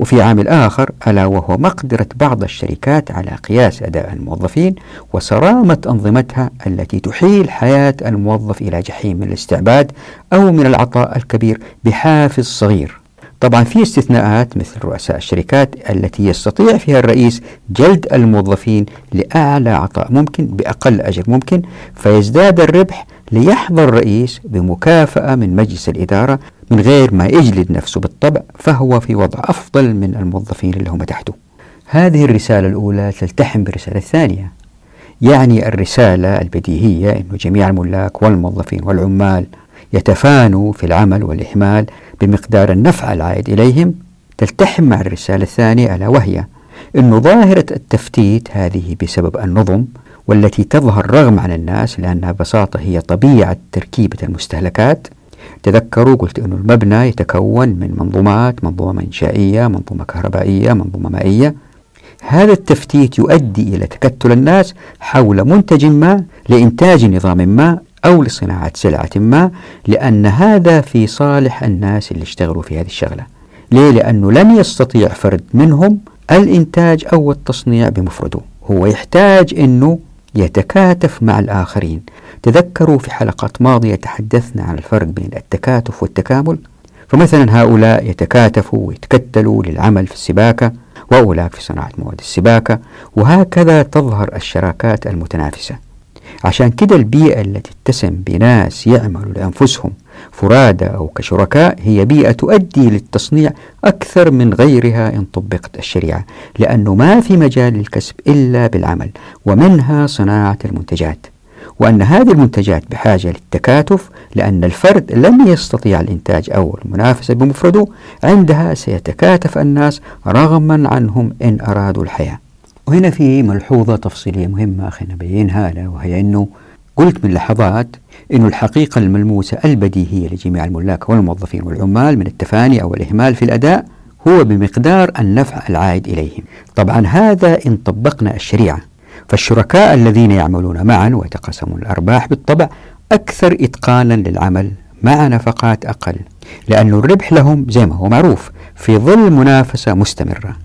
وفي عامل آخر ألا وهو مقدرة بعض الشركات على قياس أداء الموظفين وصرامة أنظمتها التي تحيل حياة الموظف إلى جحيم من الاستعباد أو من العطاء الكبير بحافز صغير. طبعا في استثناءات مثل رؤساء الشركات التي يستطيع فيها الرئيس جلد الموظفين لأعلى عطاء ممكن بأقل أجر ممكن فيزداد الربح ليحظى الرئيس بمكافأة من مجلس الإدارة من غير ما يجلد نفسه بالطبع فهو في وضع أفضل من الموظفين اللي هم تحته. هذه الرسالة الأولى تلتحم بالرسالة الثانية. يعني الرسالة البديهية أن جميع الملاك والموظفين والعمال يتفانوا في العمل والإهمال بمقدار النفع العائد إليهم. تلتحم مع الرسالة الثانية ألا وهي أن ظاهرة التفتيت هذه بسبب النظم والتي تظهر رغم عن الناس لأنها ببساطة هي طبيعة تركيبة المستهلكات. تذكروا قلت أن المبنى يتكون من منظومات منظومة إنشائية منظومة كهربائية منظومة مائية. هذا التفتيت يؤدي إلى تكتل الناس حول منتج ما لإنتاج نظام ما أو لصناعة سلعة ما لأن هذا في صالح الناس اللي اشتغلوا في هذه الشغلة. ليه؟ لأنه لن يستطيع فرد منهم الإنتاج أو التصنيع بمفرده. هو يحتاج أنه يتكاتف مع الآخرين. تذكروا في حلقات ماضية تحدثنا عن الفرق بين التكاتف والتكامل فمثلا هؤلاء يتكاتفوا ويتكتلوا للعمل في السباكة وأولاك في صناعة مواد السباكة وهكذا تظهر الشراكات المتنافسة. عشان كده البيئة التي تتسم بناس يعملوا لأنفسهم فرادى أو كشركاء هي بيئة تؤدي للتصنيع أكثر من غيرها إن طبقت الشريعة لأنه ما في مجال للكسب إلا بالعمل ومنها صناعة المنتجات. وأن هذه المنتجات بحاجة للتكاتف لأن الفرد لن يستطيع الإنتاج أو المنافسة بمفرده عندها سيتكاتف الناس رغما عنهم إن أرادوا الحياة. وهنا في ملحوظة تفصيلية مهمة أخينا بينها وهي أنه قلت من لحظات أن الحقيقة الملموسة البديهية لجميع الملاك والموظفين والعمال من التفاني أو الإهمال في الأداء هو بمقدار النفع العائد إليهم. طبعا هذا إن طبقنا الشريعة. فالشركاء الذين يعملون معا ويتقاسمون الأرباح بالطبع أكثر إتقانا للعمل مع نفقات أقل لأن الربح لهم زي ما هو معروف في ظل منافسة مستمرة.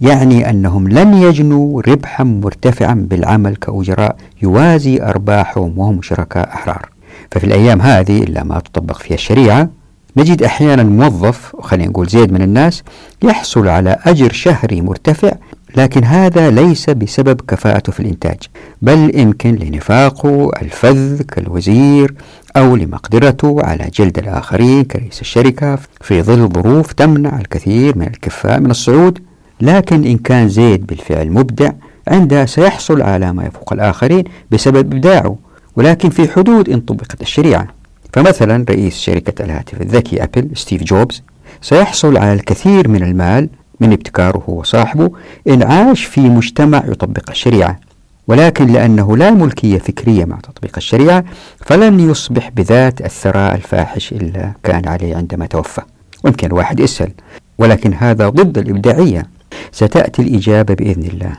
يعني أنهم لن يجنوا ربحا مرتفعا بالعمل كأجراء يوازي أرباحهم وهم شركاء أحرار. ففي الأيام هذه إلا ما تطبق فيها الشريعة نجد أحيانا موظف خلينا نقول زيد من الناس يحصل على أجر شهري مرتفع لكن هذا ليس بسبب كفاءته في الإنتاج بل يمكن لنفاقه الفذ كالوزير أو لمقدرته على جلد الآخرين كرئيس الشركة في ظل ظروف تمنع الكثير من الكفاء من الصعود. لكن إن كان زيد بالفعل مبدع عندها سيحصل على ما يفوق الآخرين بسبب إبداعه ولكن في حدود إن طبقت الشريعة. فمثلا رئيس شركة الهاتف الذكي أبل ستيف جوبز سيحصل على الكثير من المال من ابتكاره هو صاحبه إن عاش في مجتمع يطبق الشريعة. ولكن لأنه لا ملكية فكرية مع تطبيق الشريعة فلن يصبح بذات الثراء الفاحش اللي كان عليه عندما توفى. ويمكن الواحد يسأل. ولكن هذا ضد الإبداعية. ستأتي الإجابة بإذن الله.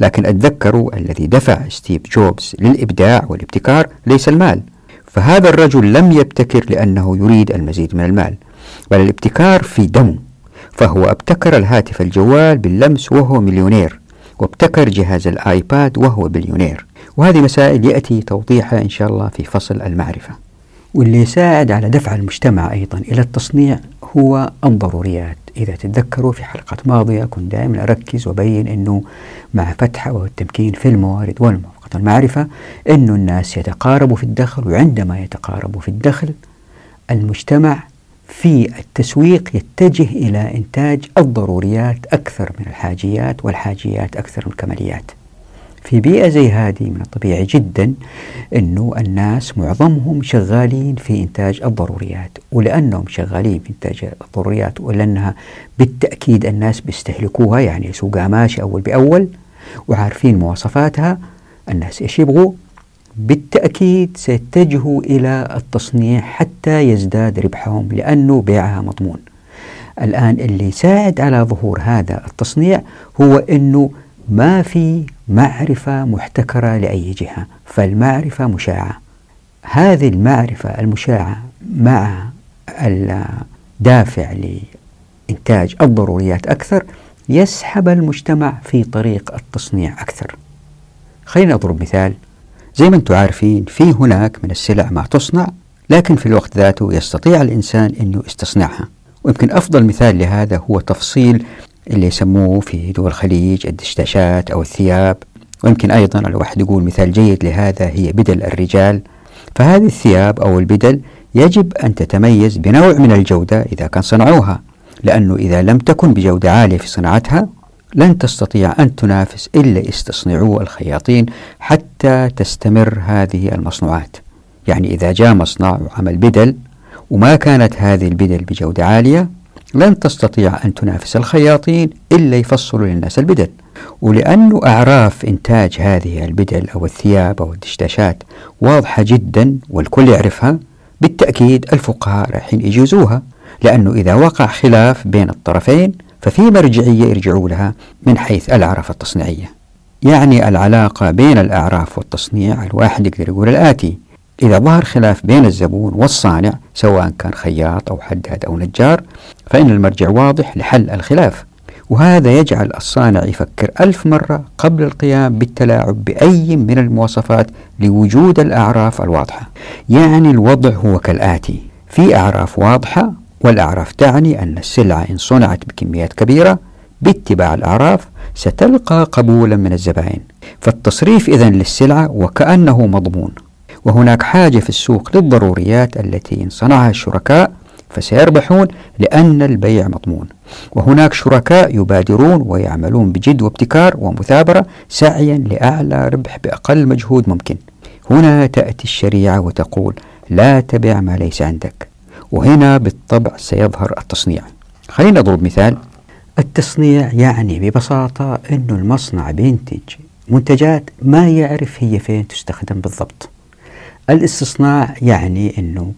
لكن أتذكروا الذي دفع ستيف جوبز للإبداع والابتكار ليس المال. فهذا الرجل لم يبتكر لأنه يريد المزيد من المال. بل الابتكار في دمه فهو ابتكر الهاتف الجوال باللمس وهو مليونير وابتكر جهاز الآيباد وهو بليونير. وهذه مسائل يأتي توضيحها إن شاء الله في فصل المعرفة. واللي يساعد على دفع المجتمع أيضا إلى التصنيع هو الضروريات. إذا تتذكروا في حلقات ماضية كنت دائما أركز وأبين أنه مع فتح والتمكين في الموارد والموافقة المعرفة أنه الناس يتقاربوا في الدخل وعندما يتقاربوا في الدخل المجتمع في التسويق يتجه إلى إنتاج الضروريات أكثر من الحاجيات والحاجيات أكثر من الكماليات. في بيئة زي هذه من الطبيعي جدا أنه الناس معظمهم شغالين في إنتاج الضروريات ولأنهم شغالين في إنتاج الضروريات ولأنها بالتأكيد الناس بيستهلكوها يعني سوقها ماشي أول بأول وعارفين مواصفاتها الناس إيش يبغوا؟ بالتأكيد سيتجهوا إلى التصنيع حتى يزداد ربحهم لأنه بيعها مضمون. الآن اللي يساعد على ظهور هذا التصنيع هو أنه ما في معرفة محتكرة لأي جهة فالمعرفة مشاعة. هذه المعرفة المشاعة مع الدافع لإنتاج الضروريات أكثر يسحب المجتمع في طريق التصنيع أكثر. خلينا أضرب مثال. زي ما أنتم عارفين في هناك من السلع ما تصنع لكن في الوقت ذاته يستطيع الإنسان أنه يستصنعها. ويمكن أفضل مثال لهذا هو تفصيل اللي يسموه في دول الخليج الدشداشات أو الثياب. ويمكن أيضا الواحد يقول مثال جيد لهذا هي بدل الرجال. فهذه الثياب أو البدل يجب أن تتميز بنوع من الجودة إذا كان صنعوها لأنه إذا لم تكن بجودة عالية في صناعتها لن تستطيع أن تنافس إلا استصنعوه الخياطين حتى تستمر هذه المصنوعات. يعني إذا جاء مصنع وعمل بدل وما كانت هذه البدل بجودة عالية لن تستطيع أن تنافس الخياطين إلا يفصلوا للناس البدل. ولأنه أعراف إنتاج هذه البدل أو الثياب أو الدشداشات واضحة جدا والكل يعرفها بالتأكيد الفقهاء رايحين يجوزوها لأنه إذا وقع خلاف بين الطرفين ففي مرجعية يرجعوا لها من حيث الأعراف التصنيعية. يعني العلاقة بين الأعراف والتصنيع الواحد يقدر يقول الآتي. إذا ظهر خلاف بين الزبون والصانع سواء كان خياط أو حداد أو نجار فإن المرجع واضح لحل الخلاف. وهذا يجعل الصانع يفكر ألف مرة قبل القيام بالتلاعب بأي من المواصفات لوجود الأعراف الواضحة. يعني الوضع هو كالآتي. في أعراف واضحة والأعراف تعني أن السلعة إن صنعت بكميات كبيرة باتباع الأعراف ستلقى قبولا من الزبائن. فالتصريف إذن للسلعة وكأنه مضمون. وهناك حاجة في السوق للضروريات التي إن صنعها الشركاء فسيربحون لأن البيع مضمون. وهناك شركاء يبادرون ويعملون بجد وابتكار ومثابرة سعيا لأعلى ربح بأقل مجهود ممكن. هنا تأتي الشريعة وتقول لا تبع ما ليس عندك. وهنا بالطبع سيظهر التصنيع. خلينا نضرب مثال. التصنيع يعني ببساطة أنه المصنع بينتج منتجات ما يعرف هي فين تستخدم بالضبط. الاستصناع يعني أنه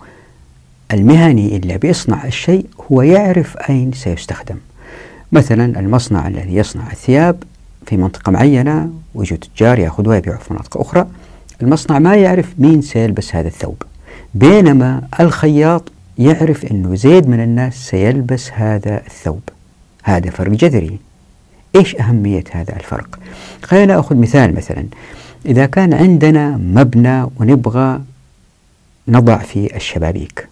المهني اللي بيصنع الشيء هو يعرف أين سيستخدم. مثلا المصنع الذي يصنع الثياب في منطقة معينة ويجوا تجار يأخذوها يبيعوا في مناطق أخرى. المصنع ما يعرف مين سيلبس هذا الثوب. بينما الخياط يعرف أنه زيد من الناس سيلبس هذا الثوب. هذا فرق جذري. إيش أهمية هذا الفرق؟ خلينا أخذ مثال مثلا. إذا كان عندنا مبنى ونبغى نضع فيه الشبابيك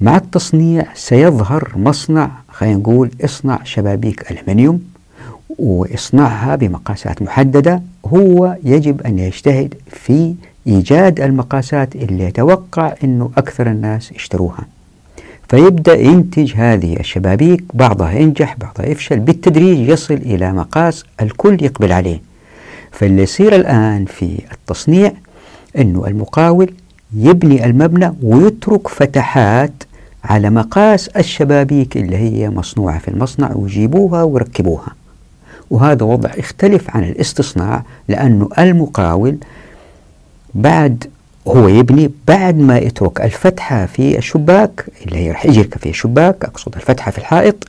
مع التصنيع سيظهر مصنع خلينا نقول إصنع شبابيك ألمنيوم وإصنعها بمقاسات محددة هو يجب أن يجتهد في إيجاد المقاسات اللي يتوقع أنه أكثر الناس يشتروها. فيبدأ ينتج هذه الشبابيك بعضها ينجح بعضها يفشل بالتدريج يصل إلى مقاس الكل يقبل عليه. فاللي يصير الآن في التصنيع أنه المقاول يبني المبنى ويترك فتحات على مقاس الشبابيك اللي هي مصنوعة في المصنع ويجيبوها ويركبوها. وهذا وضع يختلف عن الاستصناع لأنه المقاول بعد هو يبني بعد ما يترك الفتحة في الشباك اللي هي راح يجرك في الشباك أقصد الفتحة في الحائط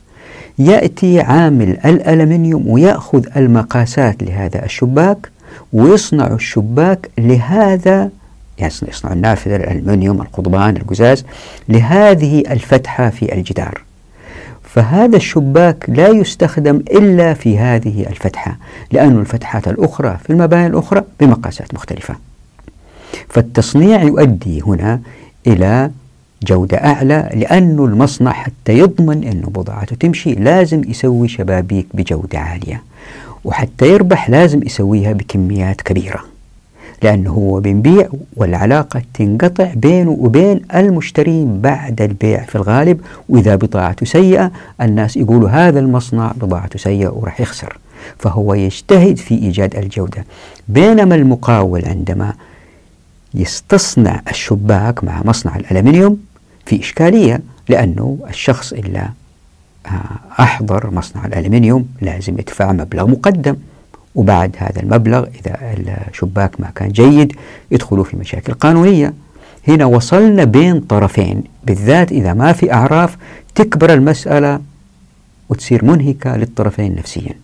يأتي عامل الألمنيوم ويأخذ المقاسات لهذا الشباك ويصنع الشباك لهذا يعني يصنع النافذة الألمنيوم القضبان القزاز لهذه الفتحة في الجدار. فهذا الشباك لا يستخدم إلا في هذه الفتحة لأن الفتحات الأخرى في المباني الأخرى بمقاسات مختلفة. فالتصنيع يؤدي هنا إلى جودة أعلى لأنه المصنع حتى يضمن أنه بضاعته تمشي لازم يسوي شبابيك بجودة عالية وحتى يربح لازم يسويها بكميات كبيرة لأنه هو بنبيع والعلاقة تنقطع بينه وبين المشترين بعد البيع في الغالب وإذا بضاعته سيئة الناس يقولوا هذا المصنع بضاعته سيئة وراح يخسر فهو يجتهد في إيجاد الجودة. بينما المقاول عندما يستصنع الشباك مع مصنع الألمنيوم في إشكالية لأنه الشخص إلا آه، أحضر مصنع الألمنيوم لازم يدفع مبلغ مقدم. وبعد هذا المبلغ إذا الشباك ما كان جيد يدخلوا في مشاكل قانونية. هنا وصلنا بين طرفين. بالذات إذا ما في أعراف تكبر المسألة وتصير منهكة للطرفين نفسيا.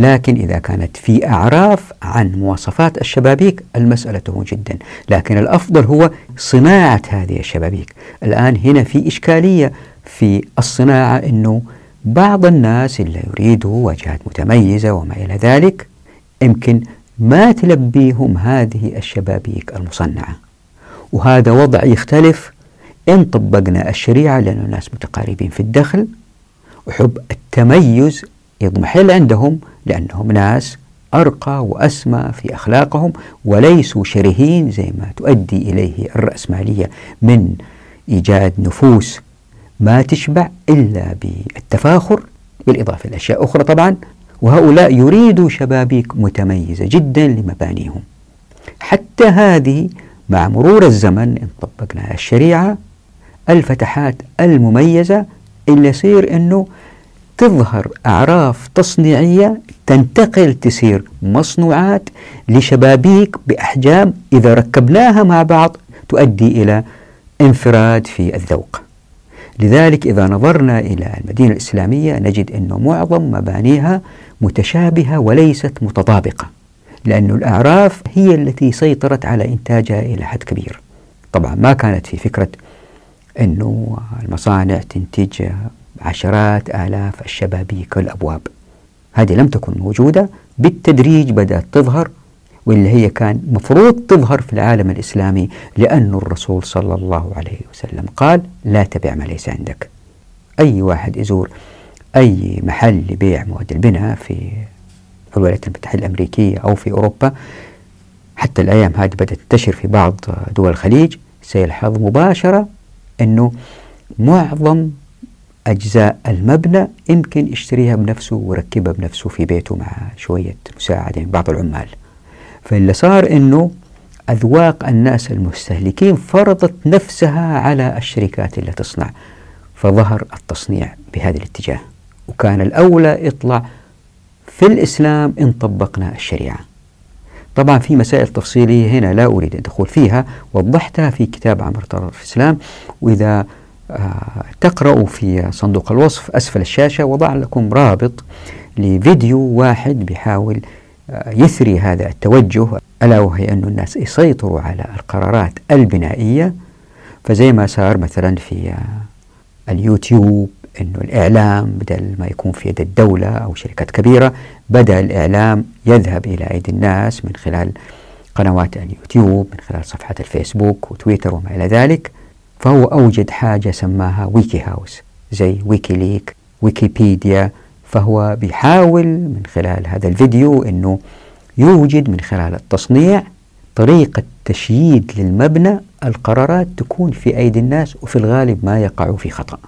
لكن إذا كانت في أعراف عن مواصفات الشبابيك المسألة تهون جدا. لكن الأفضل هو صناعة هذه الشبابيك. الآن هنا في إشكالية في الصناعة أنه بعض الناس اللي يريدوا واجهات متميزة وما إلى ذلك يمكن ما تلبيهم هذه الشبابيك المصنعة. وهذا وضع يختلف. إن طبقنا الشريعة لأن الناس متقاربين في الدخل وحب التميز يضمحل عندهم لأنهم ناس أرقى وأسمى في أخلاقهم وليسوا شرهين زي ما تؤدي إليه الرأسمالية من إيجاد نفوس ما تشبع إلا بالتفاخر بالإضافة إلى أشياء أخرى طبعا وهؤلاء يريدوا شبابيك متميزة جدا لمبانيهم. حتى هذه مع مرور الزمن إن طبقنا الشريعة الفتحات المميزة اللي يصير أنه تظهر أعراف تصنيعية تنتقل تصير مصنوعات لشبابيك بأحجام إذا ركبناها مع بعض تؤدي إلى انفراد في الذوق. لذلك إذا نظرنا إلى المدينة الإسلامية نجد أن معظم مبانيها متشابهة وليست متطابقة لأن الأعراف هي التي سيطرت على إنتاجها إلى حد كبير. طبعا ما كانت في فكرة أنه المصانع تنتج عشرات آلاف الشبابيك والأبواب هذه لم تكن موجودة بالتدريج بدأت تظهر واللي هي كان مفروض تظهر في العالم الإسلامي لأن الرسول صلى الله عليه وسلم قال لا تبع ما ليس عندك. أي واحد يزور أي محل لبيع مواد البناء في الولايات المتحدة الأمريكية أو في أوروبا حتى الأيام هذه بدأت تنتشر في بعض دول الخليج سيلحظ مباشرة أنه معظم أجزاء المبنى يمكن يشتريها بنفسه ويركبها بنفسه في بيته مع شوية مساعدة من بعض العمال. فاللي صار أنه أذواق الناس المستهلكين فرضت نفسها على الشركات اللي تصنع. فظهر التصنيع بهذا الاتجاه. وكان الأولى يطلع في الإسلام إن طبقنا الشريعة. طبعا في مسائل تفصيلية هنا لا أريد الدخول فيها وضحتها في كتاب عمر طرف الإسلام. وإذا تقرأوا في صندوق الوصف أسفل الشاشة وضع لكم رابط لفيديو واحد بيحاول آه يثري هذا التوجه ألا وهي أن الناس يسيطروا على القرارات البنائية. فزي ما صار مثلا في آه اليوتيوب أنه الإعلام بدل ما يكون في يد الدولة أو شركات كبيرة بدأ الإعلام يذهب إلى أيدي الناس من خلال قنوات اليوتيوب من خلال صفحات الفيسبوك وتويتر وما إلى ذلك. فهو أوجد حاجة سماها ويكي هاوس زي ويكيليك ويكيبيديا فهو بيحاول من خلال هذا الفيديو أنه يوجد من خلال التصنيع طريقة تشييد للمبنى القرارات تكون في أيدي الناس وفي الغالب ما يقعوا في خطأ.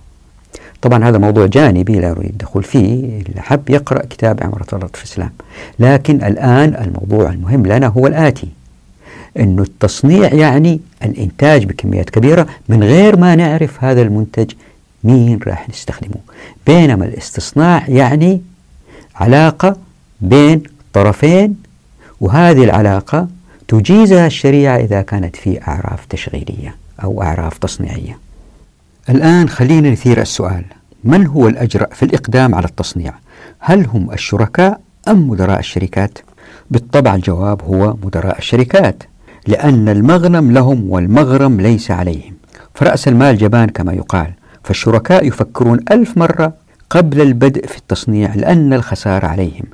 طبعا هذا موضوع جانبي لا أريد الدخول فيه اللي حب يقرأ كتاب عمرة الله في الإسلام. لكن الآن الموضوع المهم لنا هو الآتي. أنه التصنيع يعني الإنتاج بكميات كبيرة من غير ما نعرف هذا المنتج مين راح نستخدمه بينما الاستصناع يعني علاقة بين طرفين وهذه العلاقة تجيزها الشريعة إذا كانت في أعراف تشغيلية أو أعراف تصنيعية الآن خلينا نثير السؤال من هو الأجرأ في الإقدام على التصنيع؟ هل هم الشركاء أم مدراء الشركات؟ بالطبع الجواب هو مدراء الشركات لأن المغنم لهم والمغرم ليس عليهم. فرأس المال جبان كما يقال. فالشركاء يفكرون ألف مرة قبل البدء في التصنيع لأن الخسارة عليهم.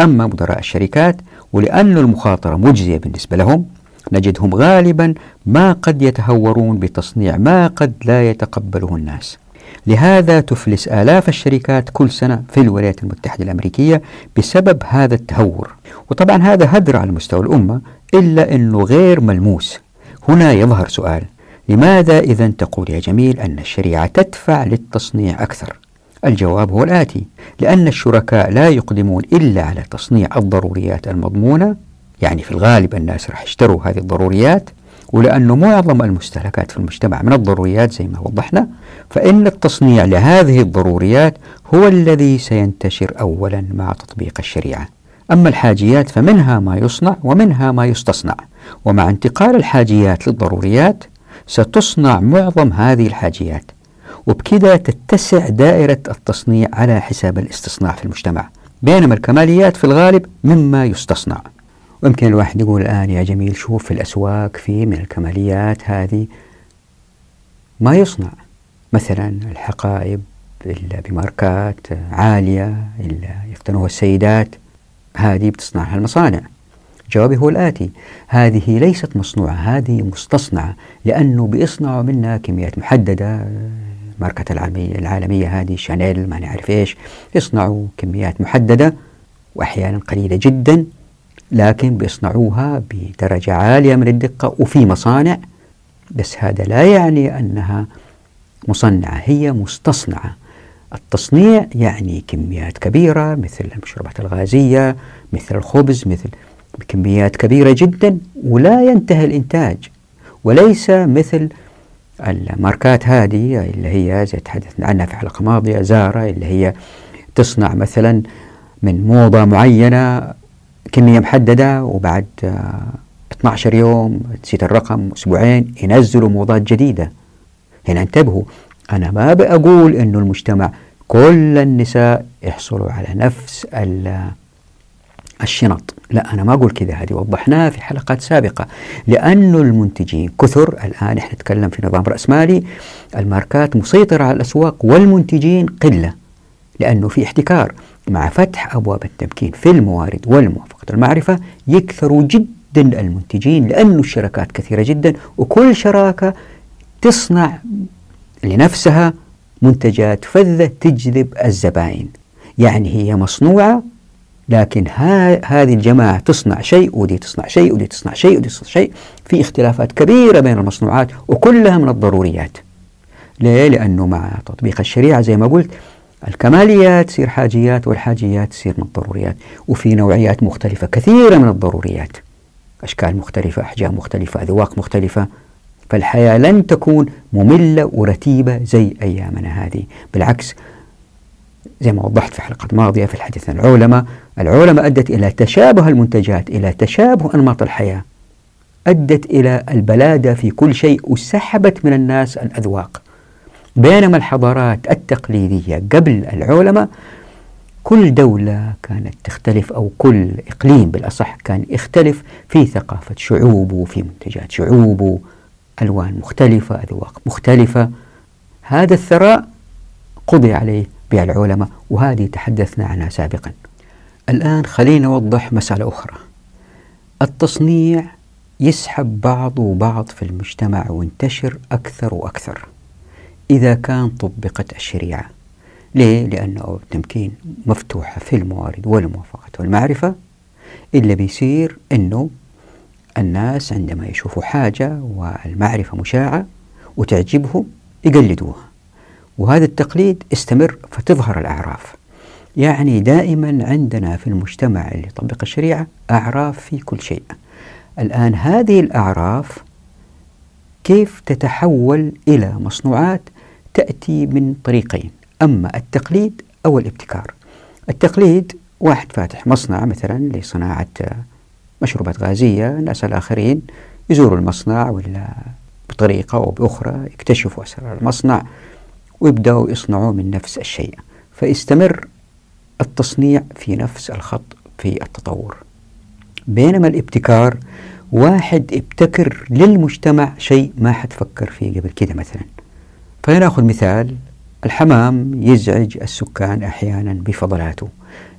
أما مدراء الشركات ولأن المخاطرة مجزية بالنسبة لهم نجدهم غالبا ما قد يتهورون بتصنيع ما قد لا يتقبله الناس. لهذا تفلس آلاف الشركات كل سنة في الولايات المتحدة الأمريكية بسبب هذا التهور. وطبعا هذا هدر على مستوى الأمة إلا أنه غير ملموس. هنا يظهر سؤال لماذا إذا تقول يا جميل أن الشريعة تدفع للتصنيع أكثر؟ الجواب هو الآتي لأن الشركاء لا يقدمون إلا على تصنيع الضروريات المضمونة يعني في الغالب الناس راح يشتروا هذه الضروريات ولأنه معظم المستهلكات في المجتمع من الضروريات زي ما وضحنا فإن التصنيع لهذه الضروريات هو الذي سينتشر أولا مع تطبيق الشريعة. أما الحاجيات فمنها ما يصنع ومنها ما يستصنع. ومع انتقال الحاجيات للضروريات ستصنع معظم هذه الحاجيات. وبكذا تتسع دائرة التصنيع على حساب الاستصناع في المجتمع. بينما الكماليات في الغالب مما يستصنع. ويمكن الواحد يقول الآن يا جميل شوف في الأسواق في من الكماليات هذه ما يصنع. مثلا الحقائب إلا بماركات عالية إلا يقتنوها السيدات. هذه بتصنعها المصانع. جوابي هو الآتي هذه ليست مصنوعة هذه مستصنعة لأنه بيصنعوا منها كميات محددة. ماركة العالمية, هذه شانيل ما نعرف إيش يصنعوا كميات محددة وأحيانا قليلة جدا لكن بيصنعوها بدرجة عالية من الدقة وفي مصانع. بس هذا لا يعني أنها مصنعة هي مستصنعة. التصنيع يعني كميات كبيرة مثل المشروبات الغازية مثل الخبز مثل بكميات كبيرة جدا ولا ينتهي الإنتاج. وليس مثل الماركات هذه اللي هي زي تحدثنا عنها في حلقة ماضية زارا اللي هي تصنع مثلا من موضة معينة كمية محددة وبعد 12 يوم نسيت الرقم أسبوعين ينزلوا موضات جديدة. هنا انتبهوا أنا ما بقول أنه المجتمع كل النساء يحصلوا على نفس الشنط. لا أنا ما أقول كذا هذه وضحناها في حلقات سابقة. لأنه المنتجين كثر الآن إحنا نتكلم في نظام رأسمالي الماركات مسيطرة على الأسواق والمنتجين قلة لأنه في احتكار. مع فتح أبواب التمكين في الموارد والموافقة المعرفة يكثروا جدا المنتجين لأنه الشركات كثيرة جدا وكل شراكة تصنع لنفسها منتجات فذة تجذب الزبائن يعني هي مصنوعة لكن هذه الجماعة تصنع شيء ودي تصنع شيء ودي تصنع شيء ودي تصنع شيء في اختلافات كبيرة بين المصنوعات وكلها من الضروريات. ليه؟ لأنه مع تطبيق الشريعة زي ما قلت الكماليات تصير حاجيات والحاجيات تصير من الضروريات وفي نوعيات مختلفة كثيرة من الضروريات. أشكال مختلفة أحجام مختلفة أذواق مختلفة. فالحياة لن تكون مملة ورتيبة زي أيامنا هذه. بالعكس زي ما وضحت في حلقة ماضية في الحديث عن العولمة العولمة أدت إلى تشابه المنتجات إلى تشابه أنماط الحياة أدت إلى البلادة في كل شيء وسحبت من الناس الأذواق. بينما الحضارات التقليدية قبل العولمة كل دولة كانت تختلف أو كل إقليم بالأصح كان يختلف في ثقافة شعوبه في منتجات شعوبه ألوان مختلفة أذواق مختلفة. هذا الثراء قضي عليه بالعولمة وهذه تحدثنا عنها سابقا. الآن خلينا نوضح مسألة أخرى. التصنيع يسحب بعض بعض في المجتمع وينتشر أكثر وأكثر إذا كان طبقت الشريعة. ليه؟ لأنه التمكين مفتوحة في الموارد والموافقة والمعرفة. إلا بيصير أنه الناس عندما يشوفوا حاجة والمعرفة مشاعة وتعجبهم يقلدوها. وهذا التقليد استمر فتظهر الأعراف. يعني دائما عندنا في المجتمع اللي يطبق الشريعة أعراف في كل شيء. الآن هذه الأعراف كيف تتحول إلى مصنوعات تأتي من طريقين أما التقليد أو الابتكار. التقليد واحد فاتح مصنع مثلا لصناعة مشروبات غازية الناس الآخرين يزوروا المصنع ولا بطريقة أو بأخرى يكتشفوا أسرار المصنع ويبدأوا يصنعوا من نفس الشيء. فيستمر التصنيع في نفس الخط في التطور. بينما الابتكار واحد ابتكر للمجتمع شيء ما حد فكر فيه قبل كده مثلا. فلنأخذ مثال الحمام يزعج السكان أحيانا بفضلاته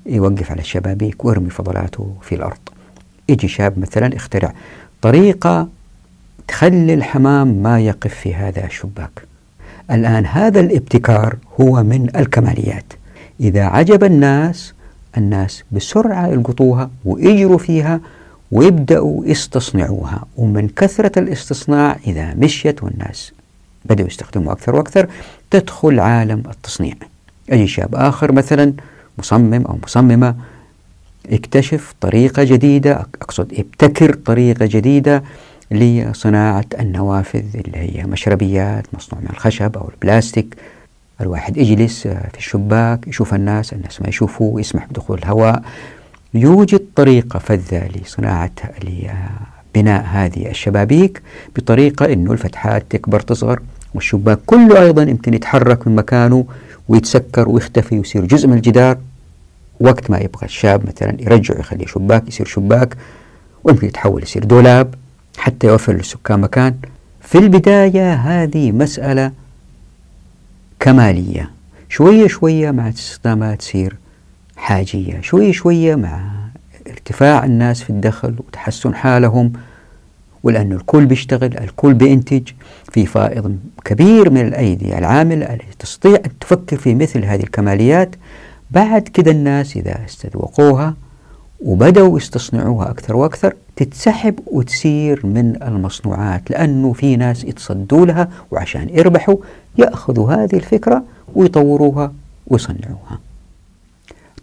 يوقف على الشبابيك ويرمي فضلاته في الأرض. يجي شاب مثلا اخترع طريقة تخلي الحمام ما يقف في هذا الشباك. الآن هذا الابتكار هو من الكماليات. إذا عجب الناس الناس بسرعة يلقطوها ويجروا فيها ويبدأوا يستصنعوها. ومن كثرة الاستصناع إذا مشيت والناس بدأوا يستخدموا أكثر وأكثر تدخل عالم التصنيع. أي شاب آخر مثلا مصمم أو مصممة اكتشف طريقة جديدة أقصد ابتكر طريقة جديدة لصناعة النوافذ اللي هي مشربيات مصنوع من الخشب أو البلاستيك. الواحد يجلس في الشباك يشوف الناس الناس ما يشوفوا يسمح بدخول الهواء. يوجد طريقة فذة لصناعة لبناء هذه الشبابيك بطريقة أنه الفتحات تكبر تصغر والشباك كله أيضا يمكن يتحرك من مكانه ويتسكر ويختفي ويصير جزء من الجدار. وقت ما يبغى الشاب مثلا يرجعه يخليه شباك يصير شباك ويمكن يتحول يصير دولاب حتى يوفر للسكان مكان. في البداية هذه مسألة كمالية. شوية شوية مع الاستخدامات تصير حاجية. شوية شوية مع ارتفاع الناس في الدخل وتحسن حالهم ولأنه الكل بيشتغل الكل بينتج. في فائض كبير من الأيدي العاملة التي تستطيع أن تفكر في مثل هذه الكماليات. بعد كده الناس إذا استذوقوها وبدأوا يستصنعوها أكثر وأكثر تتسحب وتسير من المصنوعات لأنه في ناس يتصدوا لها وعشان يربحوا يأخذوا هذه الفكرة ويطوروها ويصنعوها.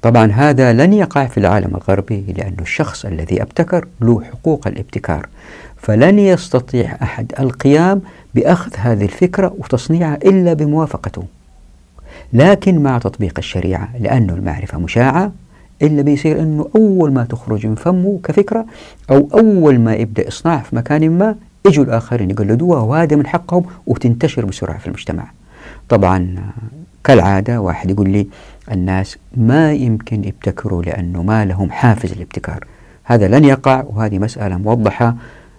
طبعا هذا لن يقع في العالم الغربي لأن الشخص الذي أبتكر له حقوق الابتكار فلن يستطيع أحد القيام بأخذ هذه الفكرة وتصنيعها إلا بموافقته. لكن مع تطبيق الشريعة لأن المعرفة مشاعة إلا بيصير أنه أول ما تخرج من فمه كفكرة أو أول ما يبدأ إصناع في مكان ما يجوا الآخرين يقلدوها وهذا من حقهم وتنتشر بسرعة في المجتمع. طبعا كالعادة واحد يقول لي الناس ما يمكن يبتكروا لأنه ما لهم حافز الابتكار هذا لن يقع وهذه مسألة موضحة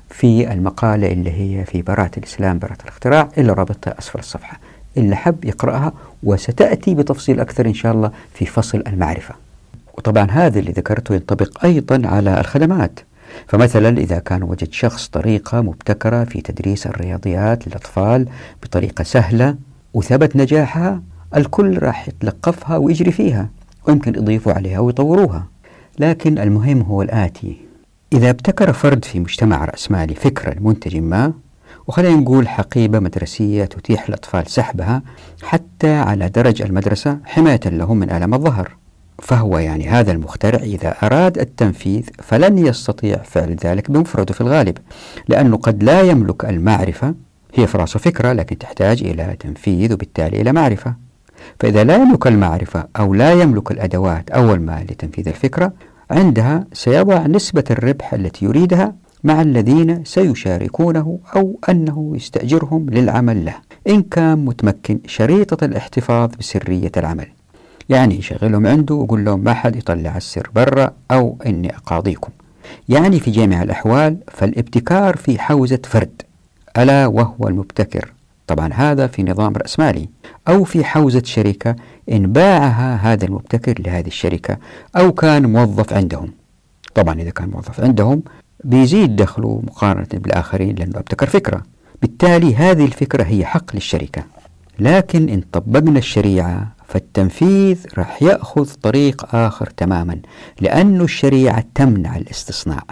في المقالة اللي هي في براءة الإسلام براءة الاختراع اللي رابطها أسفل الصفحة. اللي حب يقرأها وستأتي بتفصيل أكثر إن شاء الله في فصل المعرفة. وطبعا هذا اللي ذكرته ينطبق أيضا على الخدمات. فمثلا إذا كان وجد شخص طريقة مبتكرة في تدريس الرياضيات للأطفال بطريقة سهلة وثبت نجاحها الكل راح يتلقفها ويجري فيها ويمكن يضيفوا عليها ويطوروها. لكن المهم هو الآتي. إذا ابتكر فرد في مجتمع رأسمالي فكرة لمنتج ما وخلينا نقول حقيبة مدرسية تتيح للأطفال سحبها حتى على درج المدرسة حماية لهم من ألم الظهر. فهو يعني هذا المخترع إذا أراد التنفيذ فلن يستطيع فعل ذلك بمفرده في الغالب لأنه قد لا يملك المعرفة. هي في راسه فكرة لكن تحتاج إلى تنفيذ وبالتالي إلى معرفة. فإذا لا يملك المعرفة أو لا يملك الأدوات أول ما لتنفيذ الفكرة عندها سيضع نسبة الربح التي يريدها مع الذين سيشاركونه أو أنه يستأجرهم للعمل له. إن كان متمكن شريطة الاحتفاظ بسرية العمل. يعني يشغلهم عنده ويقول لهم ما حد يطلع السر برا أو إني أقاضيكم. يعني في جميع الأحوال فالابتكار في حوزة فرد. ألا وهو المبتكر. طبعا هذا في نظام رأسمالي. أو في حوزة شركة إن باعها هذا المبتكر لهذه الشركة أو كان موظف عندهم. طبعا إذا كان موظف عندهم بيزيد دخله مقارنة بالآخرين لأنه ابتكر فكرة. بالتالي هذه الفكرة هي حق للشركة. لكن إن طبقنا الشريعة فالتنفيذ راح يأخذ طريق آخر تماما لأن الشريعة تمنع الاستصناع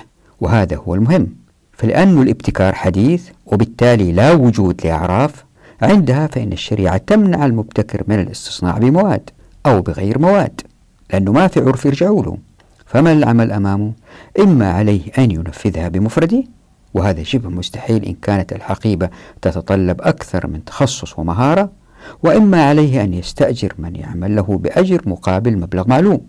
وهذا هو المهم. فلأن الابتكار حديث وبالتالي لا وجود لأعراف عندها فإن الشريعة تمنع المبتكر من الاستصناع بمواد أو بغير مواد لأنه ما في عرف يرجعوا له. فما العمل أمامه؟ إما عليه أن ينفذها بمفرده وهذا شبه مستحيل إن كانت الحقيبة تتطلب أكثر من تخصص ومهارة وإما عليه أن يستأجر من يعمل له بأجر مقابل مبلغ معلوم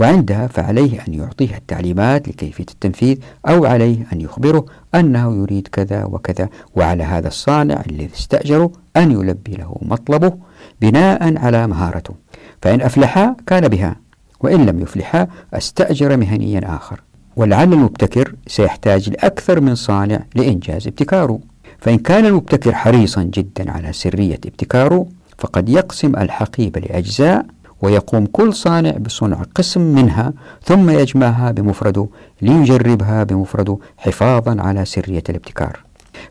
وعندها فعليه أن يعطيها التعليمات لكيفية التنفيذ أو عليه أن يخبره أنه يريد كذا وكذا وعلى هذا الصانع الذي استأجره أن يلبي له مطلبه بناء على مهارته فإن أفلحا كان بها وإن لم يفلحا أستأجر مهنيا آخر. ولعل المبتكر سيحتاج لأكثر من صانع لإنجاز ابتكاره. فإن كان المبتكر حريصا جدا على سرية ابتكاره فقد يقسم الحقيبة لأجزاء ويقوم كل صانع بصنع قسم منها ثم يجمعها بمفرده ليجربها بمفرده حفاظا على سرية الابتكار.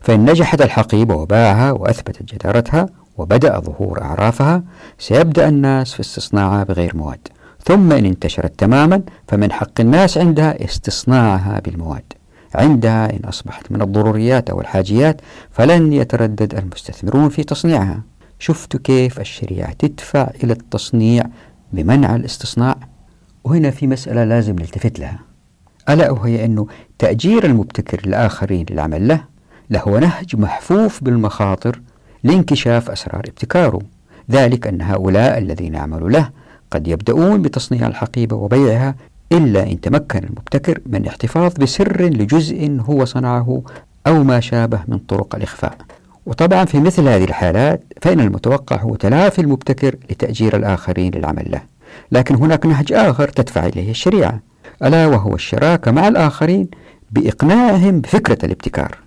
فإن نجحت الحقيبة وباعها وأثبتت جدارتها وبدأ ظهور أعرافها سيبدأ الناس في استصناعها بغير مواد. ثم إن انتشرت تماما فمن حق الناس عندها استصناعها بالمواد. عندها إن أصبحت من الضروريات أو الحاجيات فلن يتردد المستثمرون في تصنيعها. شفتوا كيف الشريعة تدفع إلى التصنيع بمنع الاستصناع؟ وهنا في مسألة لازم نلتفت لها. ألا وهي أنه تأجير المبتكر للآخرين للعمل له له نهج محفوف بالمخاطر لانكشاف أسرار ابتكاره. ذلك أن هؤلاء الذين عملوا له قد يبدأون بتصنيع الحقيبة وبيعها إلا إن تمكن المبتكر من الاحتفاظ بسر لجزء هو صنعه أو ما شابه من طرق الإخفاء. وطبعا في مثل هذه الحالات فإن المتوقع هو تلافي المبتكر لتأجير الآخرين للعمل له. لكن هناك نهج آخر تدفع إليه الشريعة ألا وهو الشراكة مع الآخرين بإقناعهم بفكرة الابتكار.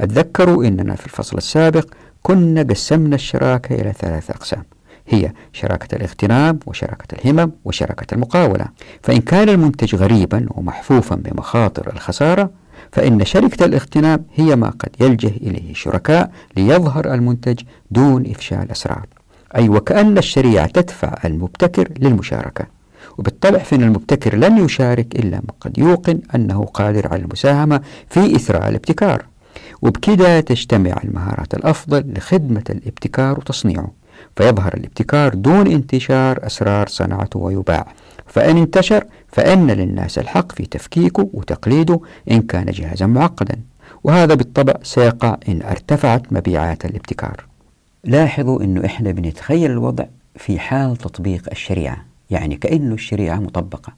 أتذكروا أننا في الفصل السابق كنا قسمنا الشراكة إلى ثلاثة أقسام. هي شراكة الاغتنام وشراكة الهمم وشراكة المقاولة. فإن كان المنتج غريبا ومحفوفا بمخاطر الخسارة فإن شركة الاغتنام هي ما قد يلجه إليه شركاء ليظهر المنتج دون إفشاء الأسرار أي وكأن الشريعة تدفع المبتكر للمشاركة. وبالطبع فإن المبتكر لن يشارك إلا من قد يوقن أنه قادر على المساهمة في إثراء الابتكار. وبكذا تجتمع المهارات الأفضل لخدمة الابتكار وتصنيعه. فيظهر الابتكار دون انتشار أسرار صنعته ويباع. فإن انتشر فإن للناس الحق في تفكيكه وتقليده إن كان جهازا معقدا. وهذا بالطبع سيقع إن ارتفعت مبيعات الابتكار. لاحظوا أنه إحنا بنتخيل الوضع في حال تطبيق الشريعة يعني كأنه الشريعة مطبقة.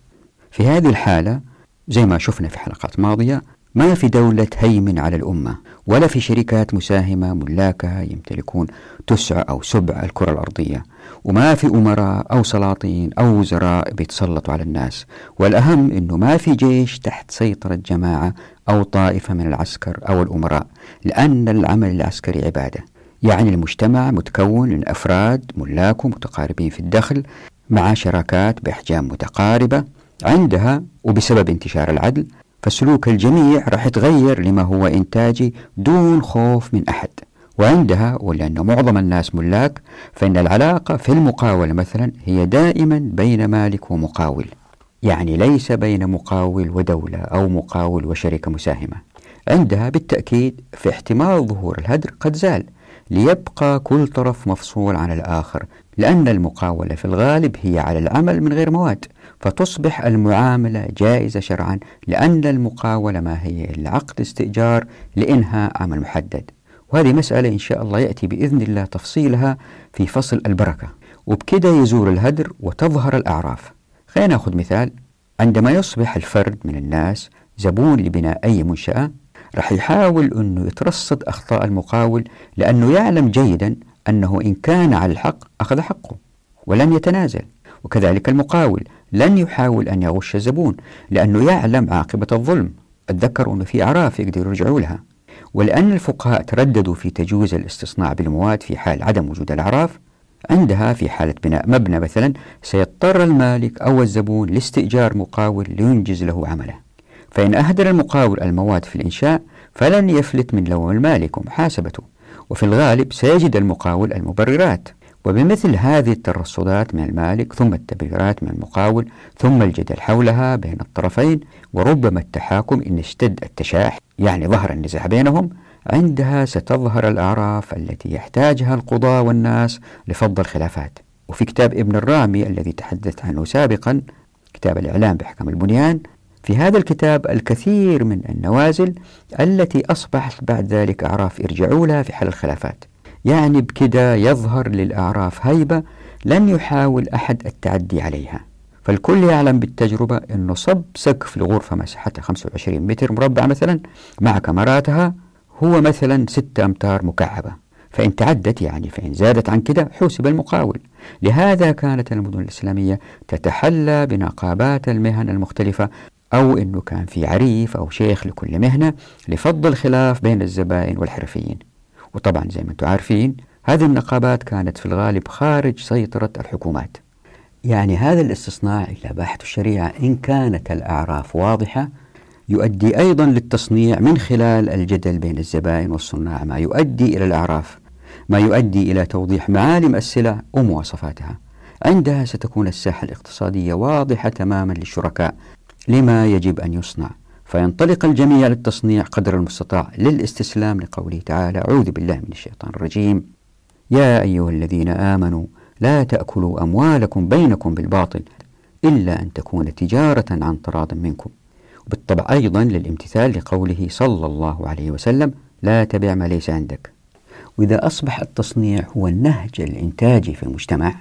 في هذه الحالة زي ما شفنا في حلقات ماضية ما في دولة تهيمن على الأمة ولا في شركات مساهمة ملاكها يمتلكون تسع أو سبع الكرة الأرضية وما في أمراء أو سلاطين أو وزراء بيتسلطوا على الناس. والأهم أنه ما في جيش تحت سيطرة جماعة أو طائفة من العسكر أو الأمراء لأن العمل العسكري عبادة. يعني المجتمع متكون من أفراد ملاك متقاربين في الدخل مع شراكات بأحجام متقاربة عندها وبسبب انتشار العدل فسلوك الجميع راح يتغير لما هو إنتاجي دون خوف من أحد. وعندها ولأن معظم الناس ملاك فإن العلاقة في المقاولة مثلا هي دائما بين مالك ومقاول. يعني ليس بين مقاول ودولة أو مقاول وشركة مساهمة. عندها بالتأكيد في احتمال ظهور الهدر قد زال ليبقى كل طرف مفصول عن الآخر لأن المقاولة في الغالب هي على العمل من غير مواد. فتصبح المعاملة جائزة شرعا لأن المقاولة ما هي إلا عقد استئجار لإنهاء عمل محدد وهذه مسألة إن شاء الله يأتي بإذن الله تفصيلها في فصل البركة. وبكده يزول الهدر وتظهر الأعراف. خلينا نأخذ مثال. عندما يصبح الفرد من الناس زبون لبناء أي منشأة رح يحاول أنه يترصد أخطاء المقاول لأنه يعلم جيدا أنه إن كان على الحق أخذ حقه ولن يتنازل. وكذلك المقاول. لن يحاول أن يغش الزبون لأنه يعلم عاقبة الظلم. اتذكروا أنه في أعراف يقدروا يرجعوا لها. ولأن الفقهاء ترددوا في تجويز الاستصناع بالمواد في حال عدم وجود الأعراف عندها في حالة بناء مبنى مثلا سيضطر المالك أو الزبون لاستئجار مقاول لينجز له عمله. فإن أهدر المقاول المواد في الإنشاء فلن يفلت من لوم المالك ومحاسبته وفي الغالب سيجد المقاول المبررات. وبمثل هذه الترصدات من المالك ثم التبريرات من المقاول ثم الجدل حولها بين الطرفين وربما التحاكم إن اشتد التشاح يعني ظهر النزاع بينهم عندها ستظهر الأعراف التي يحتاجها القضاة والناس لفض الخلافات. وفي كتاب ابن الرامي الذي تحدثت عنه سابقا كتاب الإعلام بحكم البنيان في هذا الكتاب الكثير من النوازل التي أصبحت بعد ذلك أعراف يرجعوا لها في حل الخلافات. يعني بكده يظهر للأعراف هيبة لن يحاول أحد التعدي عليها. فالكل يعلم بالتجربة أنه صب سقف لغرفة مساحتها 25 متر مربع مثلا مع كاميراتها هو مثلا 6 أمتار مكعبة. فإن تعدت يعني فإن زادت عن كده حوسب المقاول. لهذا كانت المدن الإسلامية تتحلى بنقابات المهن المختلفة أو أنه كان في عريف أو شيخ لكل مهنة لفض الخلاف بين الزبائن والحرفيين. وطبعا زي ما أنتم عارفين هذه النقابات كانت في الغالب خارج سيطرة الحكومات. يعني هذا الاستصناع إلى باحث الشريعة إن كانت الأعراف واضحة يؤدي أيضا للتصنيع من خلال الجدل بين الزبائن والصناع ما يؤدي إلى الأعراف ما يؤدي إلى توضيح معالم السلع ومواصفاتها. عندها ستكون الساحة الاقتصادية واضحة تماما للشركاء لما يجب أن يصنع. فينطلق الجميع للتصنيع قدر المستطاع للاستسلام لقوله تعالى أعوذ بالله من الشيطان الرجيم. يا أيها الذين آمنوا لا تأكلوا أموالكم بينكم بالباطل إلا أن تكون تجارة عن تراض منكم. وبالطبع أيضا للامتثال لقوله صلى الله عليه وسلم لا تبع ما ليس عندك. وإذا أصبح التصنيع هو النهج الإنتاجي في المجتمع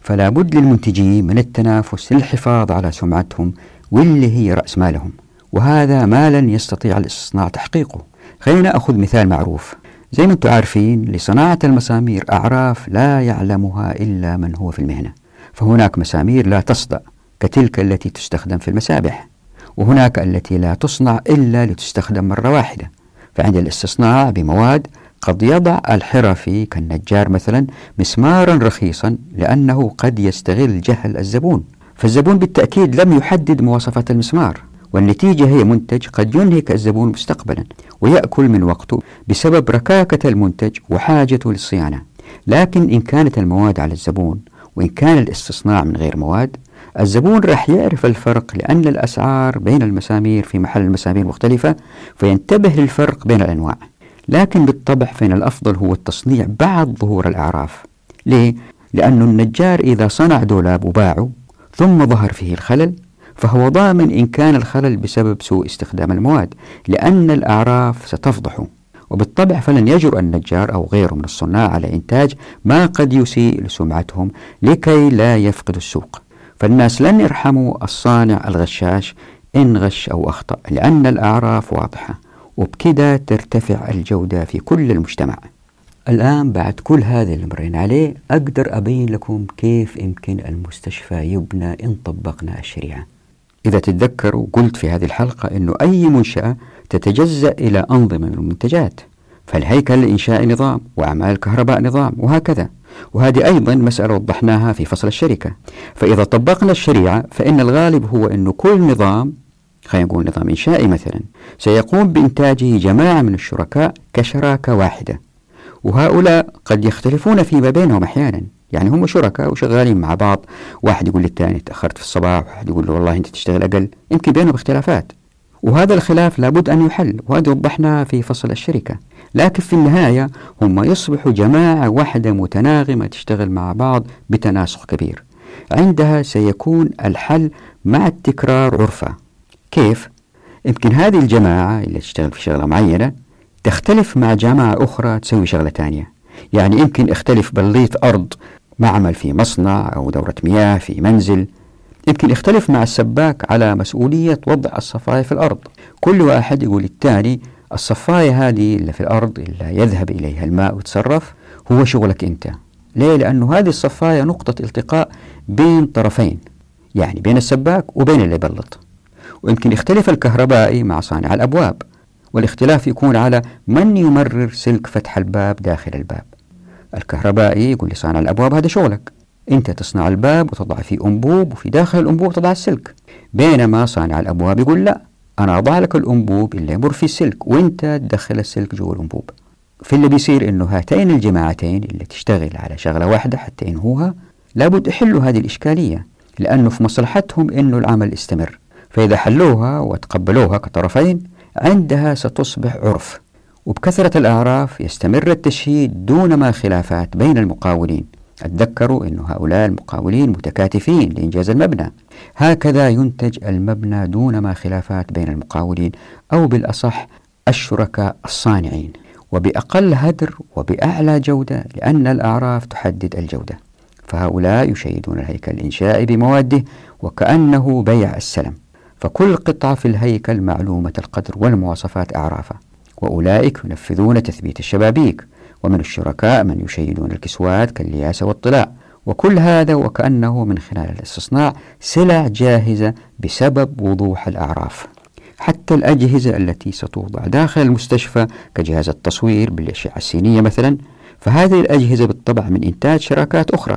فلا بد للمنتجين من التنافس للحفاظ على سمعتهم واللي هي رأس مالهم. وهذا ما لن يستطيع الاستصناع تحقيقه. خلينا نأخذ مثال معروف. زي ما أنتم عارفين لصناعة المسامير أعراف لا يعلمها إلا من هو في المهنة. فهناك مسامير لا تصدأ كتلك التي تستخدم في المسابح وهناك التي لا تصنع إلا لتستخدم مرة واحدة. فعند الاستصناع بمواد قد يضع الحرفي كالنجار مثلا مسمارا رخيصا لأنه قد يستغل جهل الزبون. فالزبون بالتأكيد لم يحدد مواصفات المسمار. والنتيجة هي منتج قد ينهك الزبون مستقبلا ويأكل من وقته بسبب ركاكة المنتج وحاجته للصيانة. لكن إن كانت المواد على الزبون وإن كان الاستصناع من غير مواد الزبون راح يعرف الفرق لأن الأسعار بين المسامير في محل المسامير مختلفة فينتبه للفرق بين الأنواع. لكن بالطبع فإن الأفضل هو التصنيع بعد ظهور الأعراف. ليه؟ لأن النجار إذا صنع دولاب وباعه ثم ظهر فيه الخلل فهو ضامن إن كان الخلل بسبب سوء استخدام المواد لأن الأعراف ستفضحه وبالطبع فلن يجرؤ النجار أو غيره من الصناع على إنتاج ما قد يسيء لسمعتهم لكي لا يفقدوا السوق. فالناس لن يرحموا الصانع الغشاش إن غش أو أخطأ لأن الأعراف واضحة وبكده ترتفع الجودة في كل المجتمع. الآن بعد كل هذا اللي مرينا عليه أقدر أبين لكم كيف يمكن المستشفى يبنى إن طبقنا الشريعة. إذا تتذكروا قلت في هذه الحلقة أنه أي منشأة تتجزأ إلى أنظمة من المنتجات فالهيكل الإنشاء نظام وأعمال الكهرباء نظام وهكذا. وهذه أيضا مسألة وضحناها في فصل الشركة. فإذا طبقنا الشريعة فإن الغالب هو أن كل نظام خلينا نقول نظام إنشائي مثلا سيقوم بإنتاجه جماعة من الشركاء كشراكة واحدة. وهؤلاء قد يختلفون فيما بينهم أحيانا. يعني هم شركاء وشغالين مع بعض. واحد يقول للثاني تأخرت في الصباح واحد يقول له والله أنت تشتغل أقل. يمكن بينهم اختلافات. وهذا الخلاف لابد أن يحل وهذا وضحناه في فصل الشركة. لكن في النهاية هم يصبحوا جماعة واحدة متناغمة تشتغل مع بعض بتناسق كبير. عندها سيكون الحل مع التكرار عرفة. كيف؟ يمكن هذه الجماعة اللي تشتغل في شغلة معينة تختلف مع جماعة أخرى تسوي شغلة ثانية. يعني يمكن اختلف بليط أرض معمل في مصنع أو دورة مياه في منزل. يمكن يختلف مع السباك على مسؤولية وضع الصفاية في الأرض. كل واحد يقول الثاني الصفاية هذه اللي في الأرض اللي يذهب إليها الماء ويتصرف. هو شغلك أنت. ليه؟ لأنه هذه الصفاية نقطة التقاء بين طرفين يعني بين السباك وبين اللي يبلط. ويمكن يختلف الكهربائي مع صانع الأبواب. والاختلاف يكون على من يمرر سلك فتح الباب داخل الباب. الكهربائي يقول لصانع الأبواب هذا شغلك. أنت تصنع الباب وتضع فيه أنبوب وفي داخل الأنبوب تضع السلك. بينما صانع الأبواب يقول لا أنا أضع لك الأنبوب اللي يمر فيه السلك وأنت تدخل السلك جوا الأنبوب. في اللي بيصير إنه هاتين الجماعتين اللي تشتغل على شغلة واحدة حتى ينهوها لابد يحلوا هذه الإشكالية لأنه في مصلحتهم إنه العمل يستمر. فإذا حلوها وتقبلوها كطرفين عندها ستصبح عرف. وبكثرة الأعراف يستمر التشهيد دون ما خلافات بين المقاولين. تذكروا أن هؤلاء المقاولين متكاتفين لإنجاز المبنى. هكذا ينتج المبنى دون ما خلافات بين المقاولين أو بالأصح الشركاء الصانعين. وبأقل هدر وبأعلى جودة لأن الأعراف تحدد الجودة. فهؤلاء يشيدون الهيكل الإنشائي بمواده وكأنه بيع السلم. فكل قطعة في الهيكل معلومة القدر والمواصفات أعرافها وأولئك ينفذون تثبيت الشبابيك ومن الشركاء من يشيدون الكسوات كاللياسة والطلاء. وكل هذا وكأنه من خلال الاستصناع سلع جاهزة بسبب وضوح الأعراف. حتى الأجهزة التي ستوضع داخل المستشفى كجهاز التصوير بالأشعة السينية مثلا فهذه الأجهزة بالطبع من إنتاج شراكات أخرى.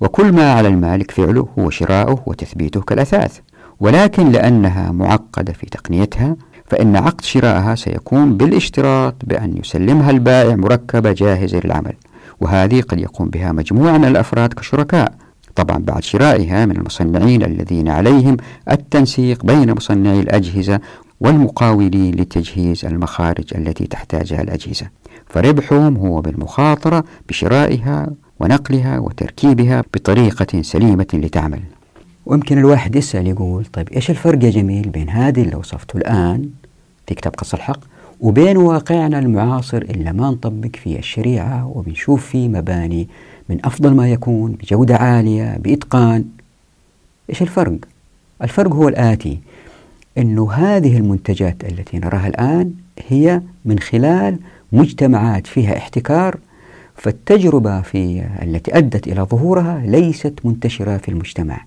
وكل ما على المالك فعله هو شراؤه وتثبيته كالأثاث. ولكن لأنها معقدة في تقنيتها فإن عقد شرائها سيكون بالاشتراط بأن يسلمها البائع مركبة جاهزة للعمل وهذه قد يقوم بها مجموعة من الأفراد كشركاء. طبعا بعد شرائها من المصنعين الذين عليهم التنسيق بين مصنعي الأجهزة والمقاولين لتجهيز المخارج التي تحتاجها الأجهزة. فربحهم هو بالمخاطرة بشرائها ونقلها وتركيبها بطريقة سليمة لتعمل. ويمكن الواحد يسأل يقول طيب إيش الفرق يا جميل بين هذه اللي وصفته الآن في كتاب قص الحق وبين واقعنا المعاصر اللي ما نطبق فيه الشريعة وبنشوف فيه مباني من أفضل ما يكون بجودة عالية بإتقان إيش الفرق؟ الفرق هو الآتي أنه هذه المنتجات التي نراها الآن هي من خلال مجتمعات فيها احتكار فالتجربة في التي أدت إلى ظهورها ليست منتشرة في المجتمع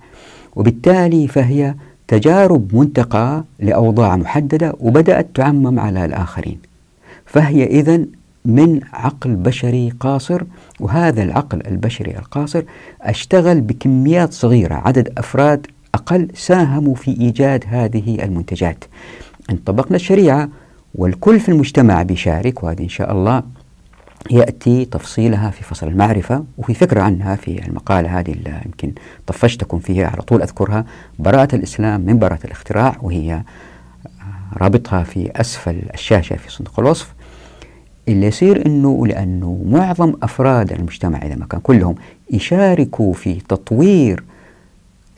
وبالتالي فهي تجارب منتقى لأوضاع محددة وبدأت تعمم على الآخرين. فهي إذن من عقل بشري قاصر وهذا العقل البشري القاصر أشتغل بكميات صغيرة عدد أفراد أقل ساهموا في إيجاد هذه المنتجات. إن طبقنا الشريعة والكل في المجتمع بيشارك وهذه إن شاء الله يأتي تفصيلها في فصل المعرفة وفي فكرة عنها في المقالة هذه اللي يمكن طفشتكم فيها على طول أذكرها. براءة الإسلام من براءة الاختراع وهي رابطها في أسفل الشاشة في صندوق الوصف اللي يصير أنه لأنه معظم أفراد المجتمع إذا ما كان كلهم يشاركوا في تطوير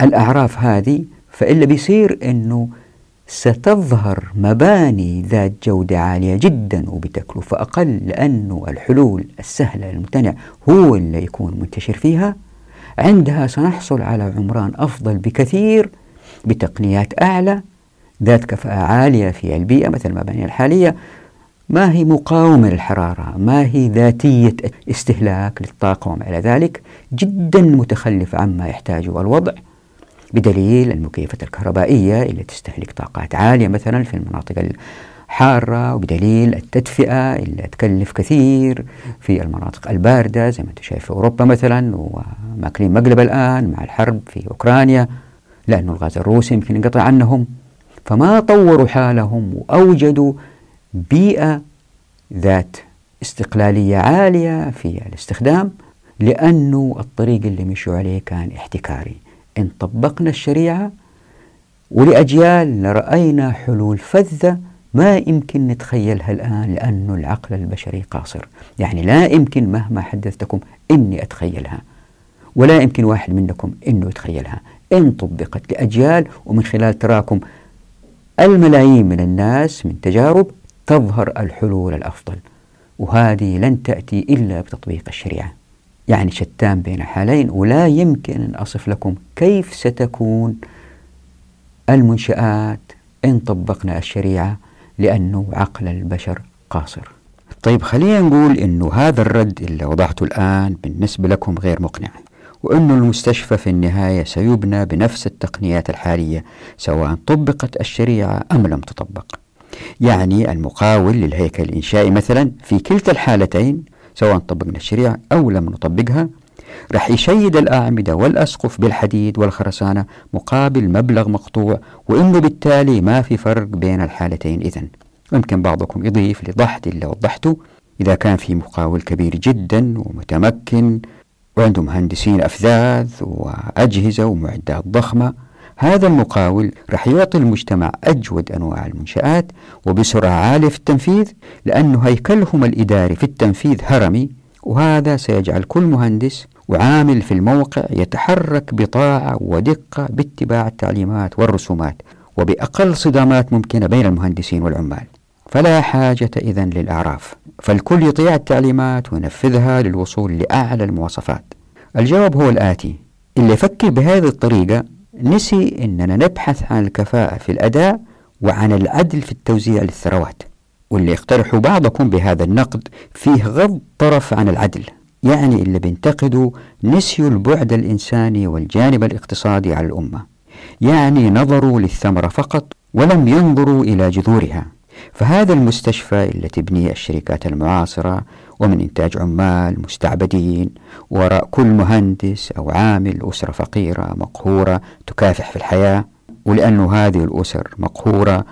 الأعراف هذه فإلا بيصير أنه ستظهر مباني ذات جودة عالية جدا وبتكلفة أقل لأنه الحلول السهلة الممتنع هو اللي يكون منتشر فيها. عندها سنحصل على عمران أفضل بكثير بتقنيات أعلى ذات كفاءة عالية في البيئة مثل المباني الحالية. ما هي مقاومة للحرارة؟ ما هي ذاتية استهلاك للطاقة وما إلى ذلك جدا متخلفة عما يحتاجه الوضع. بدليل المكيفات الكهربائية اللي تستهلك طاقات عالية مثلا في المناطق الحارة وبدليل التدفئة اللي تكلف كثير في المناطق الباردة زي ما أنت شايف في أوروبا مثلا وماكلين مقلب الآن مع الحرب في أوكرانيا لأنه الغاز الروسي يمكن ينقطع عنهم. فما طوروا حالهم وأوجدوا بيئة ذات استقلالية عالية في الاستخدام لأنه الطريق اللي مشوا عليه كان احتكاري. إن طبقنا الشريعة ولأجيال رأينا حلول فذة ما يمكن نتخيلها الآن لأن العقل البشري قاصر. يعني لا يمكن مهما حدثتكم إني أتخيلها ولا يمكن واحد منكم إنه يتخيلها. إن طبقت لأجيال ومن خلال تراكم الملايين من الناس من تجارب تظهر الحلول الأفضل وهذه لن تأتي إلا بتطبيق الشريعة. يعني شتان بين حالين ولا يمكن أن أصف لكم كيف ستكون المنشآت إن طبقنا الشريعة لأنه عقل البشر قاصر. طيب خلينا نقول أنه هذا الرد اللي وضعته الآن بالنسبة لكم غير مقنع وأن المستشفى في النهاية سيبنى بنفس التقنيات الحالية سواء طبقت الشريعة أم لم تطبق. يعني المقاول للهيكل الإنشائي مثلا في كلتا الحالتين سواء طبقنا الشريعة أو لم نطبقها رح يشيد الأعمدة والأسقف بالحديد والخرسانة مقابل مبلغ مقطوع وإنه بالتالي ما في فرق بين الحالتين. إذن يمكن بعضكم يضيف لضحت اللي وضحته إذا كان في مقاول كبير جدا ومتمكن وعنده مهندسين أفذاذ وأجهزة ومعدات ضخمة هذا المقاول رح يعطي المجتمع أجود أنواع المنشآت وبسرعة عالية في التنفيذ لأنه هيكلهم الإداري في التنفيذ هرمي وهذا سيجعل كل مهندس وعامل في الموقع يتحرك بطاعة ودقة باتباع التعليمات والرسومات وبأقل صدامات ممكنة بين المهندسين والعمال. فلا حاجة إذن للأعراف فالكل يطيع التعليمات وينفذها للوصول لأعلى المواصفات. الجواب هو الآتي اللي يفكر بهذه الطريقة نسي أننا نبحث عن الكفاءة في الأداء وعن العدل في التوزيع للثروات واللي يقترحوا بعضكم بهذا النقد فيه غض طرف عن العدل يعني اللي بينتقدوا نسيوا البعد الإنساني والجانب الاقتصادي على الأمة يعني نظروا للثمرة فقط ولم ينظروا إلى جذورها. فهذا المستشفى اللي تبنيه الشركات المعاصرة ومن إنتاج عمال مستعبدين وراء كل مهندس أو عامل أسرة فقيرة مقهورة تكافح في الحياة. ولأن هذه الأسر مقهورة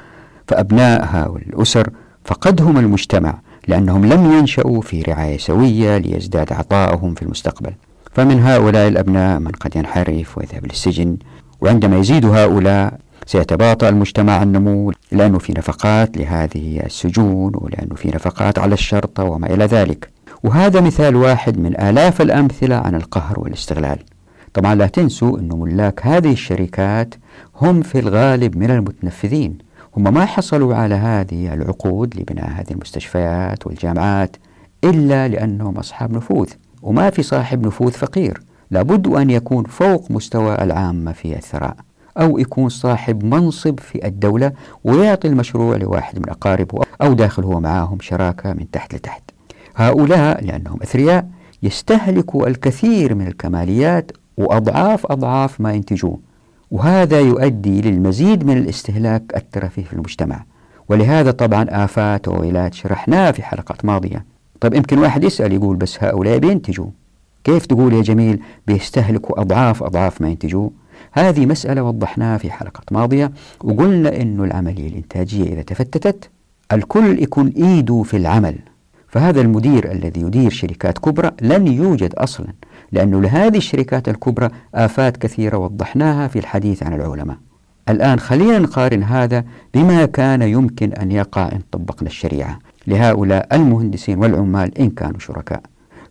فأبنائها والأسر فقدهم المجتمع لأنهم لم ينشأوا في رعاية سوية ليزداد عطاؤهم في المستقبل. فمن هؤلاء الأبناء من قد ينحرف ويذهب للسجن وعندما يزيد هؤلاء سيتباطأ المجتمع النمو. لأنه في نفقات لهذه السجون ولأنه في نفقات على الشرطة وما إلى ذلك. وهذا مثال واحد من آلاف الأمثلة عن القهر والاستغلال. طبعا لا تنسوا أن ملاك هذه الشركات هم في الغالب من المتنفذين. هم ما حصلوا على هذه العقود لبناء هذه المستشفيات والجامعات إلا لأنهم أصحاب نفوذ. وما في صاحب نفوذ فقير. لابد أن يكون فوق مستوى العامة في الثراء. أو يكون صاحب منصب في الدولة ويعطي المشروع لواحد من أقاربه أو داخل هو معاهم شراكة من تحت لتحت. هؤلاء لأنهم أثرياء يستهلكوا الكثير من الكماليات وأضعاف أضعاف ما ينتجوه وهذا يؤدي للمزيد من الاستهلاك الترفيه في المجتمع. ولهذا طبعا آفات وويلات شرحناها في حلقات ماضية. طيب يمكن واحد يسأل يقول بس هؤلاء بينتجوا؟ كيف تقول يا جميل بيستهلكوا أضعاف أضعاف ما ينتجوه هذه مسألة وضحناها في حلقات ماضية وقلنا أنه العملية الإنتاجية إذا تفتتت الكل يكون إيده في العمل. فهذا المدير الذي يدير شركات كبرى لن يوجد أصلا لأنه لهذه الشركات الكبرى آفات كثيرة وضحناها في الحديث عن العلماء. الآن خلينا نقارن هذا بما كان يمكن أن يقع إن طبقنا الشريعة. لهؤلاء المهندسين والعمال إن كانوا شركاء.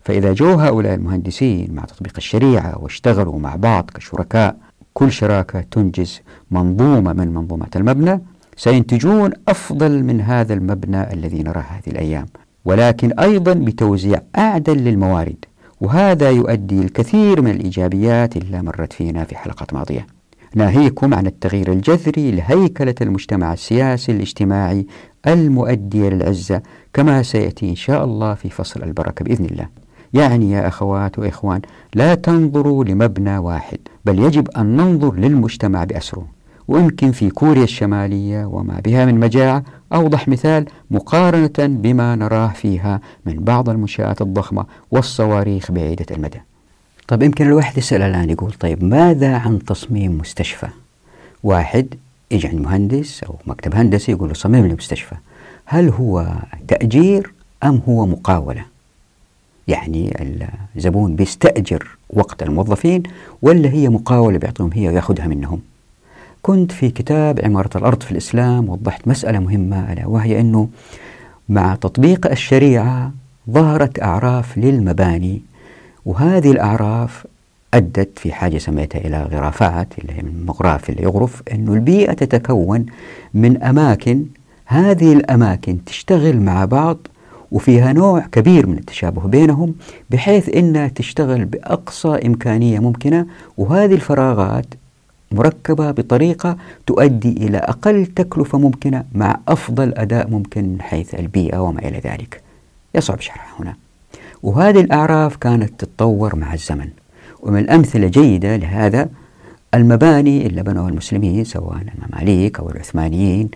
فإذا جو هؤلاء المهندسين مع تطبيق الشريعة واشتغلوا مع بعض كشركاء كل شراكة تنجز منظومة من منظومات المبنى سينتجون أفضل من هذا المبنى الذي نراه هذه الأيام. ولكن أيضا بتوزيع أعدل للموارد وهذا يؤدي الكثير من الإيجابيات اللي مرت فينا في حلقات ماضية. ناهيكم عن التغيير الجذري لهيكلة المجتمع السياسي الاجتماعي المؤدية للعزة كما سيأتي إن شاء الله في فصل البركة بإذن الله. يعني يا أخوات وإخوان لا تنظروا لمبنى واحد بل يجب أن ننظر للمجتمع بأسره. ويمكن في كوريا الشمالية وما بها من مجاعة أوضح مثال مقارنة بما نراه فيها من بعض المنشآت الضخمة والصواريخ بعيدة المدى. طيب يمكن الواحد يسأل الآن يقول طيب ماذا عن تصميم مستشفى؟ واحد يجي عند مهندس أو مكتب هندسي يقول له صمم لي مستشفى هل هو تأجير أم هو مقاولة؟ يعني الزبون بيستأجر وقت الموظفين ولا هي مقاولة بيعطيهم هي ويأخذها منهم. كنت في كتاب عمارة الأرض في الإسلام وضحت مسألة مهمة ألا وهي أنه مع تطبيق الشريعة ظهرت أعراف للمباني وهذه الأعراف أدت في حاجة سميتها إلى غرافات اللي هي من مغراف اللي يغرف أنه البيئة تتكون من أماكن هذه الأماكن تشتغل مع بعض وفيها نوع كبير من التشابه بينهم بحيث إنها تشتغل بأقصى إمكانية ممكنة وهذه الفراغات مركبة بطريقة تؤدي إلى أقل تكلفة ممكنة مع أفضل أداء ممكن من حيث البيئة وما إلى ذلك. يصعب شرحها هنا. وهذه الأعراف كانت تتطور مع الزمن. ومن الأمثلة جيدة لهذا المباني اللي بنوها المسلمين سواء المماليك أو العثمانيين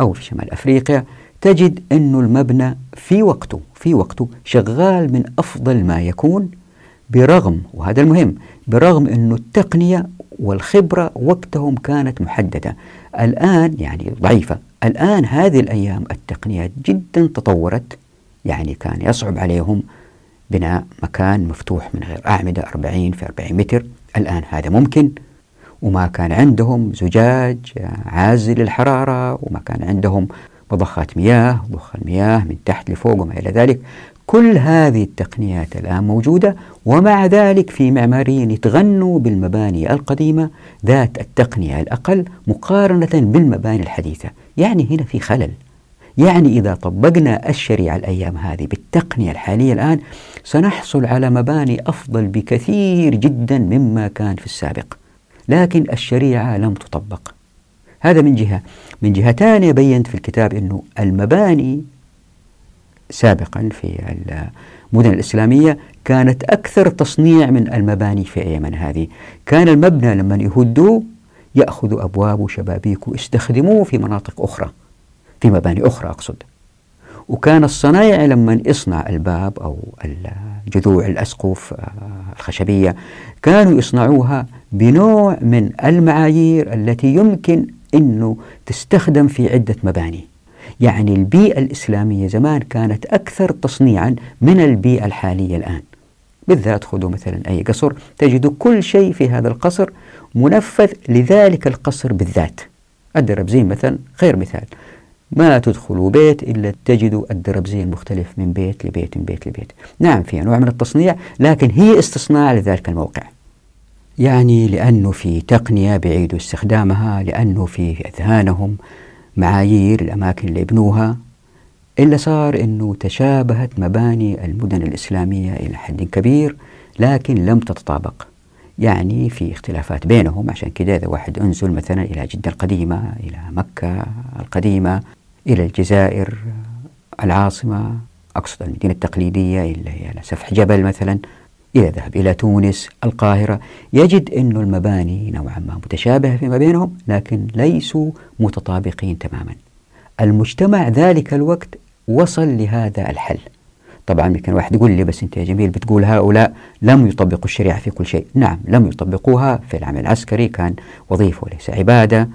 أو في شمال أفريقيا تجد أن المبنى في وقته في وقته شغال من أفضل ما يكون برغم وهذا المهم برغم أن التقنية والخبرة وقتهم كانت محددة. الآن يعني ضعيفة. الآن هذه الأيام التقنية جدا تطورت. يعني كان يصعب عليهم بناء مكان مفتوح من غير أعمدة 40 في 40 متر. الآن هذا ممكن. وما كان عندهم زجاج عازل للحرارة وما كان عندهم مضخات مياه ضخ المياه من تحت لفوق وما إلى ذلك. كل هذه التقنيات الآن موجودة ومع ذلك في معماريين يتغنوا بالمباني القديمة ذات التقنية الأقل مقارنة بالمباني الحديثة. يعني هنا في خلل. يعني إذا طبقنا الشريعة الأيام هذه بالتقنية الحالية الآن سنحصل على مباني أفضل بكثير جدا مما كان في السابق. لكن الشريعة لم تطبق. هذا من جهة. من جهة ثانية بينت في الكتاب أنه المباني سابقا في المدن الإسلامية كانت أكثر تصنيع من المباني في أيامنا هذه. كان المبنى لما يهدوه يأخذوا أبوابه وشبابيكه ويستخدموه في مناطق أخرى في مباني أخرى أقصد. وكان الصنايع لما يصنع الباب أو جذوع الأسقف آه، الخشبية كانوا يصنعوها بنوع من المعايير التي يمكن أنه تستخدم في عدة مباني. يعني البيئة الإسلامية زمان كانت أكثر تصنيعا من البيئة الحالية الآن. بالذات خذوا مثلا أي قصر تجدوا كل شيء في هذا القصر منفذ لذلك القصر بالذات. الدربزين مثلا خير مثال. ما تدخلوا بيت إلا تجدوا الدربزين مختلف من بيت لبيت من بيت لبيت. نعم في أنواع من التصنيع لكن هي استصناع لذلك الموقع. يعني لأنه في تقنية بيعيدوا استخدامها لأنه في أذهانهم معايير الأماكن اللي يبنوها إلا صار أنه تشابهت مباني المدن الإسلامية إلى حد كبير لكن لم تتطابق. يعني في اختلافات بينهم عشان كذا إذا واحد أنزل مثلا إلى جدة القديمة إلى مكة القديمة إلى الجزائر العاصمة أقصد المدينة التقليدية هي سفح جبل مثلا إذا ذهب إلى تونس القاهرة. يجد أن المباني نوعا ما متشابهة فيما بينهم لكن ليسوا متطابقين تماما. المجتمع ذلك الوقت وصل لهذا الحل. طبعا يمكن واحد يقول لي بس أنت يا جميل بتقول هؤلاء لم يطبقوا الشريعة في كل شيء. نعم لم يطبقوها في العمل العسكري كان وظيفة وليس عبادة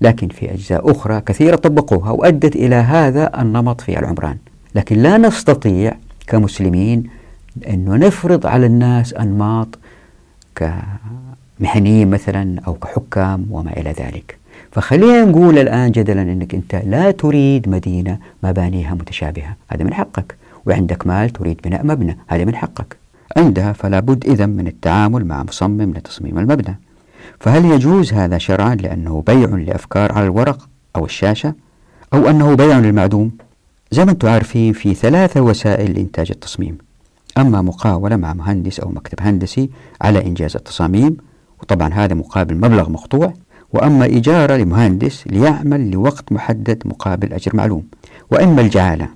لكن في أجزاء أخرى كثيرة طبقوها وأدت إلى هذا النمط في العمران. لكن لا نستطيع كمسلمين أنه نفرض على الناس أنماط كمهنيين مثلا أو كحكام وما إلى ذلك. فخلينا نقول الآن جدلا أنك أنت لا تريد مدينة مبانيها متشابهة. هذا من حقك. وعندك مال تريد بناء مبنى. هذا من حقك. عندها فلا بد إذا من التعامل مع مصمم لتصميم المبنى. فهل يجوز هذا شرعا لأنه بيع لأفكار على الورق أو الشاشة؟ أو أنه بيع للمعدوم؟ زي ما أنتم عارفين في ثلاثة وسائل لإنتاج التصميم. أما مقاولة مع مهندس أو مكتب هندسي على إنجاز التصاميم وطبعا هذا مقابل مبلغ مقطوع وأما إجارة لمهندس ليعمل لوقت محدد مقابل أجر معلوم. وإما الجعالة.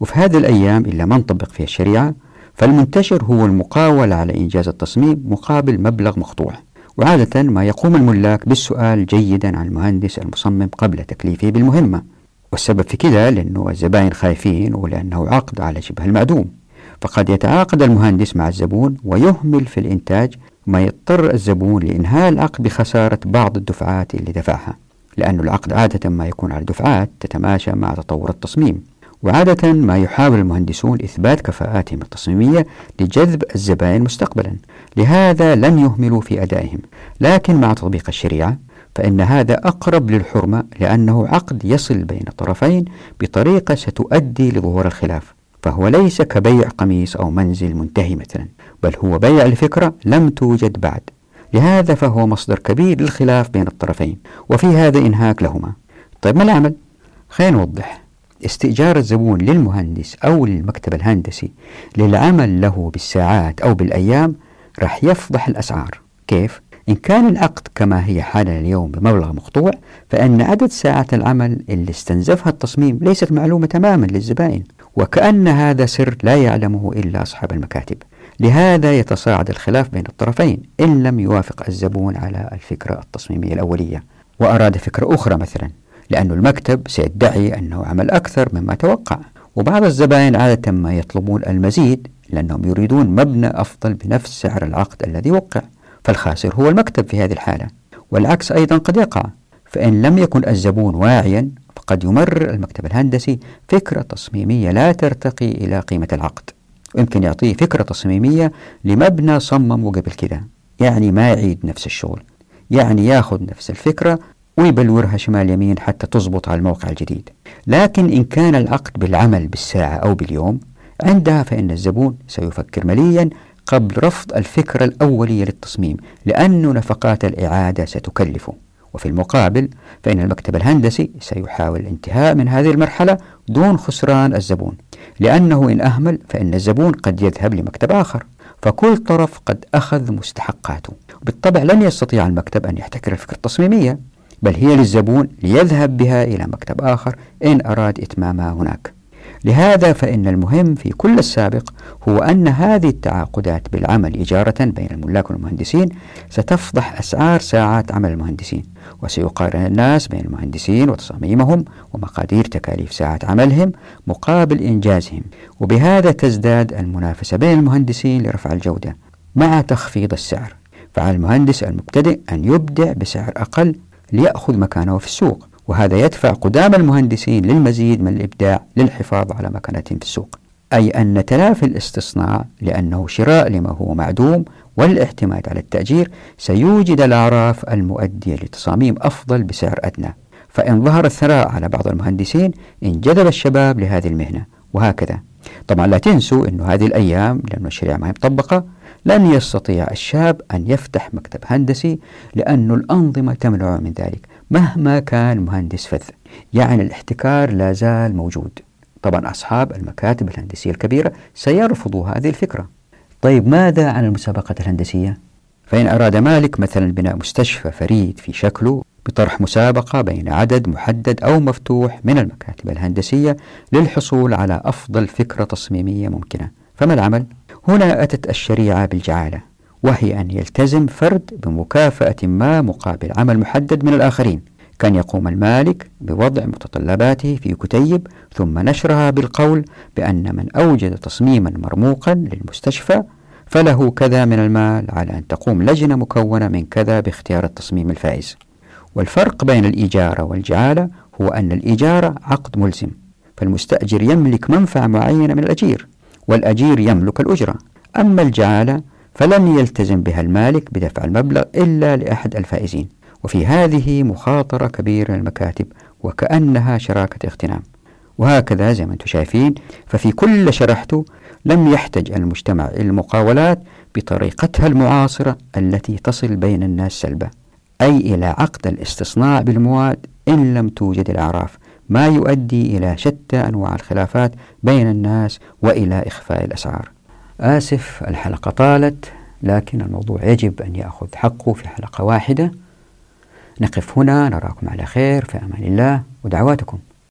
وفي هذه الأيام إلا ما نطبق فيها الشريعة فالمنتشر هو المقاولة على إنجاز التصميم مقابل مبلغ مقطوع. وعادة ما يقوم الملاك بالسؤال جيدا عن المهندس المصمم قبل تكليفه بالمهمة. والسبب في كذا لأنه الزبائن خايفين ولأنه عقد على شبه المعدوم. فقد يتعاقد المهندس مع الزبون ويهمل في الإنتاج ما يضطر الزبون لإنهاء العقد بخسارة بعض الدفعات اللي دفعها لأن العقد عادة ما يكون على دفعات تتماشى مع تطور التصميم وعادة ما يحاول المهندسون إثبات كفاءاتهم التصميمية لجذب الزبائن مستقبلا. لهذا لم يهملوا في أدائهم لكن مع تطبيق الشريعة فإن هذا أقرب للحرمة لأنه عقد يصل بين الطرفين بطريقة ستؤدي لظهور الخلاف. فهو ليس كبيع قميص أو منزل منتهي مثلا بل هو بيع لفكرة لم توجد بعد. لهذا فهو مصدر كبير للخلاف بين الطرفين وفي هذا إنهاك لهما. طيب ما العمل؟ خلينا نوضح. استئجار الزبون للمهندس أو للمكتب الهندسي للعمل له بالساعات أو بالأيام راح يفضح الأسعار. كيف؟ إن كان العقد كما هي حالنا اليوم بمبلغ مقطوع فإن عدد ساعات العمل اللي استنزفها التصميم ليست معلومة تماما للزبائن. وكأن هذا سر لا يعلمه إلا أصحاب المكاتب. لهذا يتصاعد الخلاف بين الطرفين إن لم يوافق الزبون على الفكرة التصميمية الأولية. وأراد فكرة أخرى مثلا لأن المكتب سيدعي أنه عمل أكثر مما توقع. وبعض الزبائن عادة ما يطلبون المزيد لأنهم يريدون مبنى أفضل بنفس سعر العقد الذي وقع. فالخاسر هو المكتب في هذه الحالة. والعكس أيضا قد يقع. فإن لم يكن الزبون واعيا فقد يمرر المكتب الهندسي فكرة تصميمية لا ترتقي إلى قيمة العقد. ويمكن يعطيه فكرة تصميمية لمبنى صممه قبل كذا يعني ما يعيد نفس الشغل يعني ياخذ نفس الفكرة ويبلورها شمال يمين حتى تزبط على الموقع الجديد. لكن إن كان العقد بالعمل بالساعة أو باليوم عندها فإن الزبون سيفكر مليا قبل رفض الفكرة الأولية للتصميم لأن نفقات الإعادة ستكلفه. وفي المقابل فإن المكتب الهندسي سيحاول الانتهاء من هذه المرحلة دون خسران الزبون. لأنه إن أهمل فإن الزبون قد يذهب لمكتب آخر فكل طرف قد أخذ مستحقاته. بالطبع لن يستطيع المكتب أن يحتكر الفكرة التصميمية بل هي للزبون ليذهب بها إلى مكتب آخر إن أراد إتمامها هناك. لهذا فإن المهم في كل السابق هو أن هذه التعاقدات بالعمل إجارة بين الملاك والمهندسين ستفضح أسعار ساعات عمل المهندسين وسيقارن الناس بين المهندسين وتصاميمهم ومقادير تكاليف ساعات عملهم مقابل إنجازهم وبهذا تزداد المنافسة بين المهندسين لرفع الجودة مع تخفيض السعر. فعلى المهندس المبتدئ أن يبدع بسعر أقل ليأخذ مكانه في السوق. وهذا يدفع قدام المهندسين للمزيد من الإبداع للحفاظ على مكانتهم في السوق. أي أن تلافي الاستصناع لأنه شراء لما هو معدوم والاعتماد على التأجير سيوجد الأعراف المؤدية لتصاميم أفضل بسعر أدنى. فإن ظهر الثراء على بعض المهندسين انجذب الشباب لهذه المهنة. وهكذا. طبعا لا تنسوا أن هذه الأيام لأن الشريعة ما هي مطبقة لن يستطيع الشاب أن يفتح مكتب هندسي لأن الأنظمة تمنع من ذلك. مهما كان مهندس فذ يعني الاحتكار لا زال موجود طبعا أصحاب المكاتب الهندسية الكبيرة سيرفضوا هذه الفكرة طيب ماذا عن المسابقات الهندسية؟ فإن أراد مالك مثلا بناء مستشفى فريد في شكله بطرح مسابقة بين عدد محدد أو مفتوح من المكاتب الهندسية للحصول على أفضل فكرة تصميمية ممكنة فما العمل؟ هنا أتت الشريعة بالجعالة وهي أن يلتزم فرد بمكافأة ما مقابل عمل محدد من الآخرين كان يقوم المالك بوضع متطلباته في كتيب ثم نشرها بالقول بأن من أوجد تصميما مرموقا للمستشفى فله كذا من المال على أن تقوم لجنة مكونة من كذا باختيار التصميم الفائز. والفرق بين الإجارة والجعالة هو أن الإجارة عقد ملزم فالمستأجر يملك منفعة معينة من الأجير والأجير يملك الأجرة. أما الجعالة فلن يلتزم بها المالك بدفع المبلغ إلا لأحد الفائزين. وفي هذه مخاطرة كبيرة للمكاتب وكأنها شراكة اغتنام. وهكذا زي ما أنتم شايفين ففي كل شرحته لم يحتج المجتمع إلى المقاولات بطريقتها المعاصرة التي تصل بين الناس سلبة أي إلى عقد الاستصناع بالمواد إن لم توجد الأعراف. ما يؤدي إلى شتى أنواع الخلافات بين الناس وإلى إخفاء الأسعار. آسف الحلقة طالت لكن الموضوع يجب أن يأخذ حقه في حلقة واحدة. نقف هنا نراكم على خير في أمان الله ودعواتكم.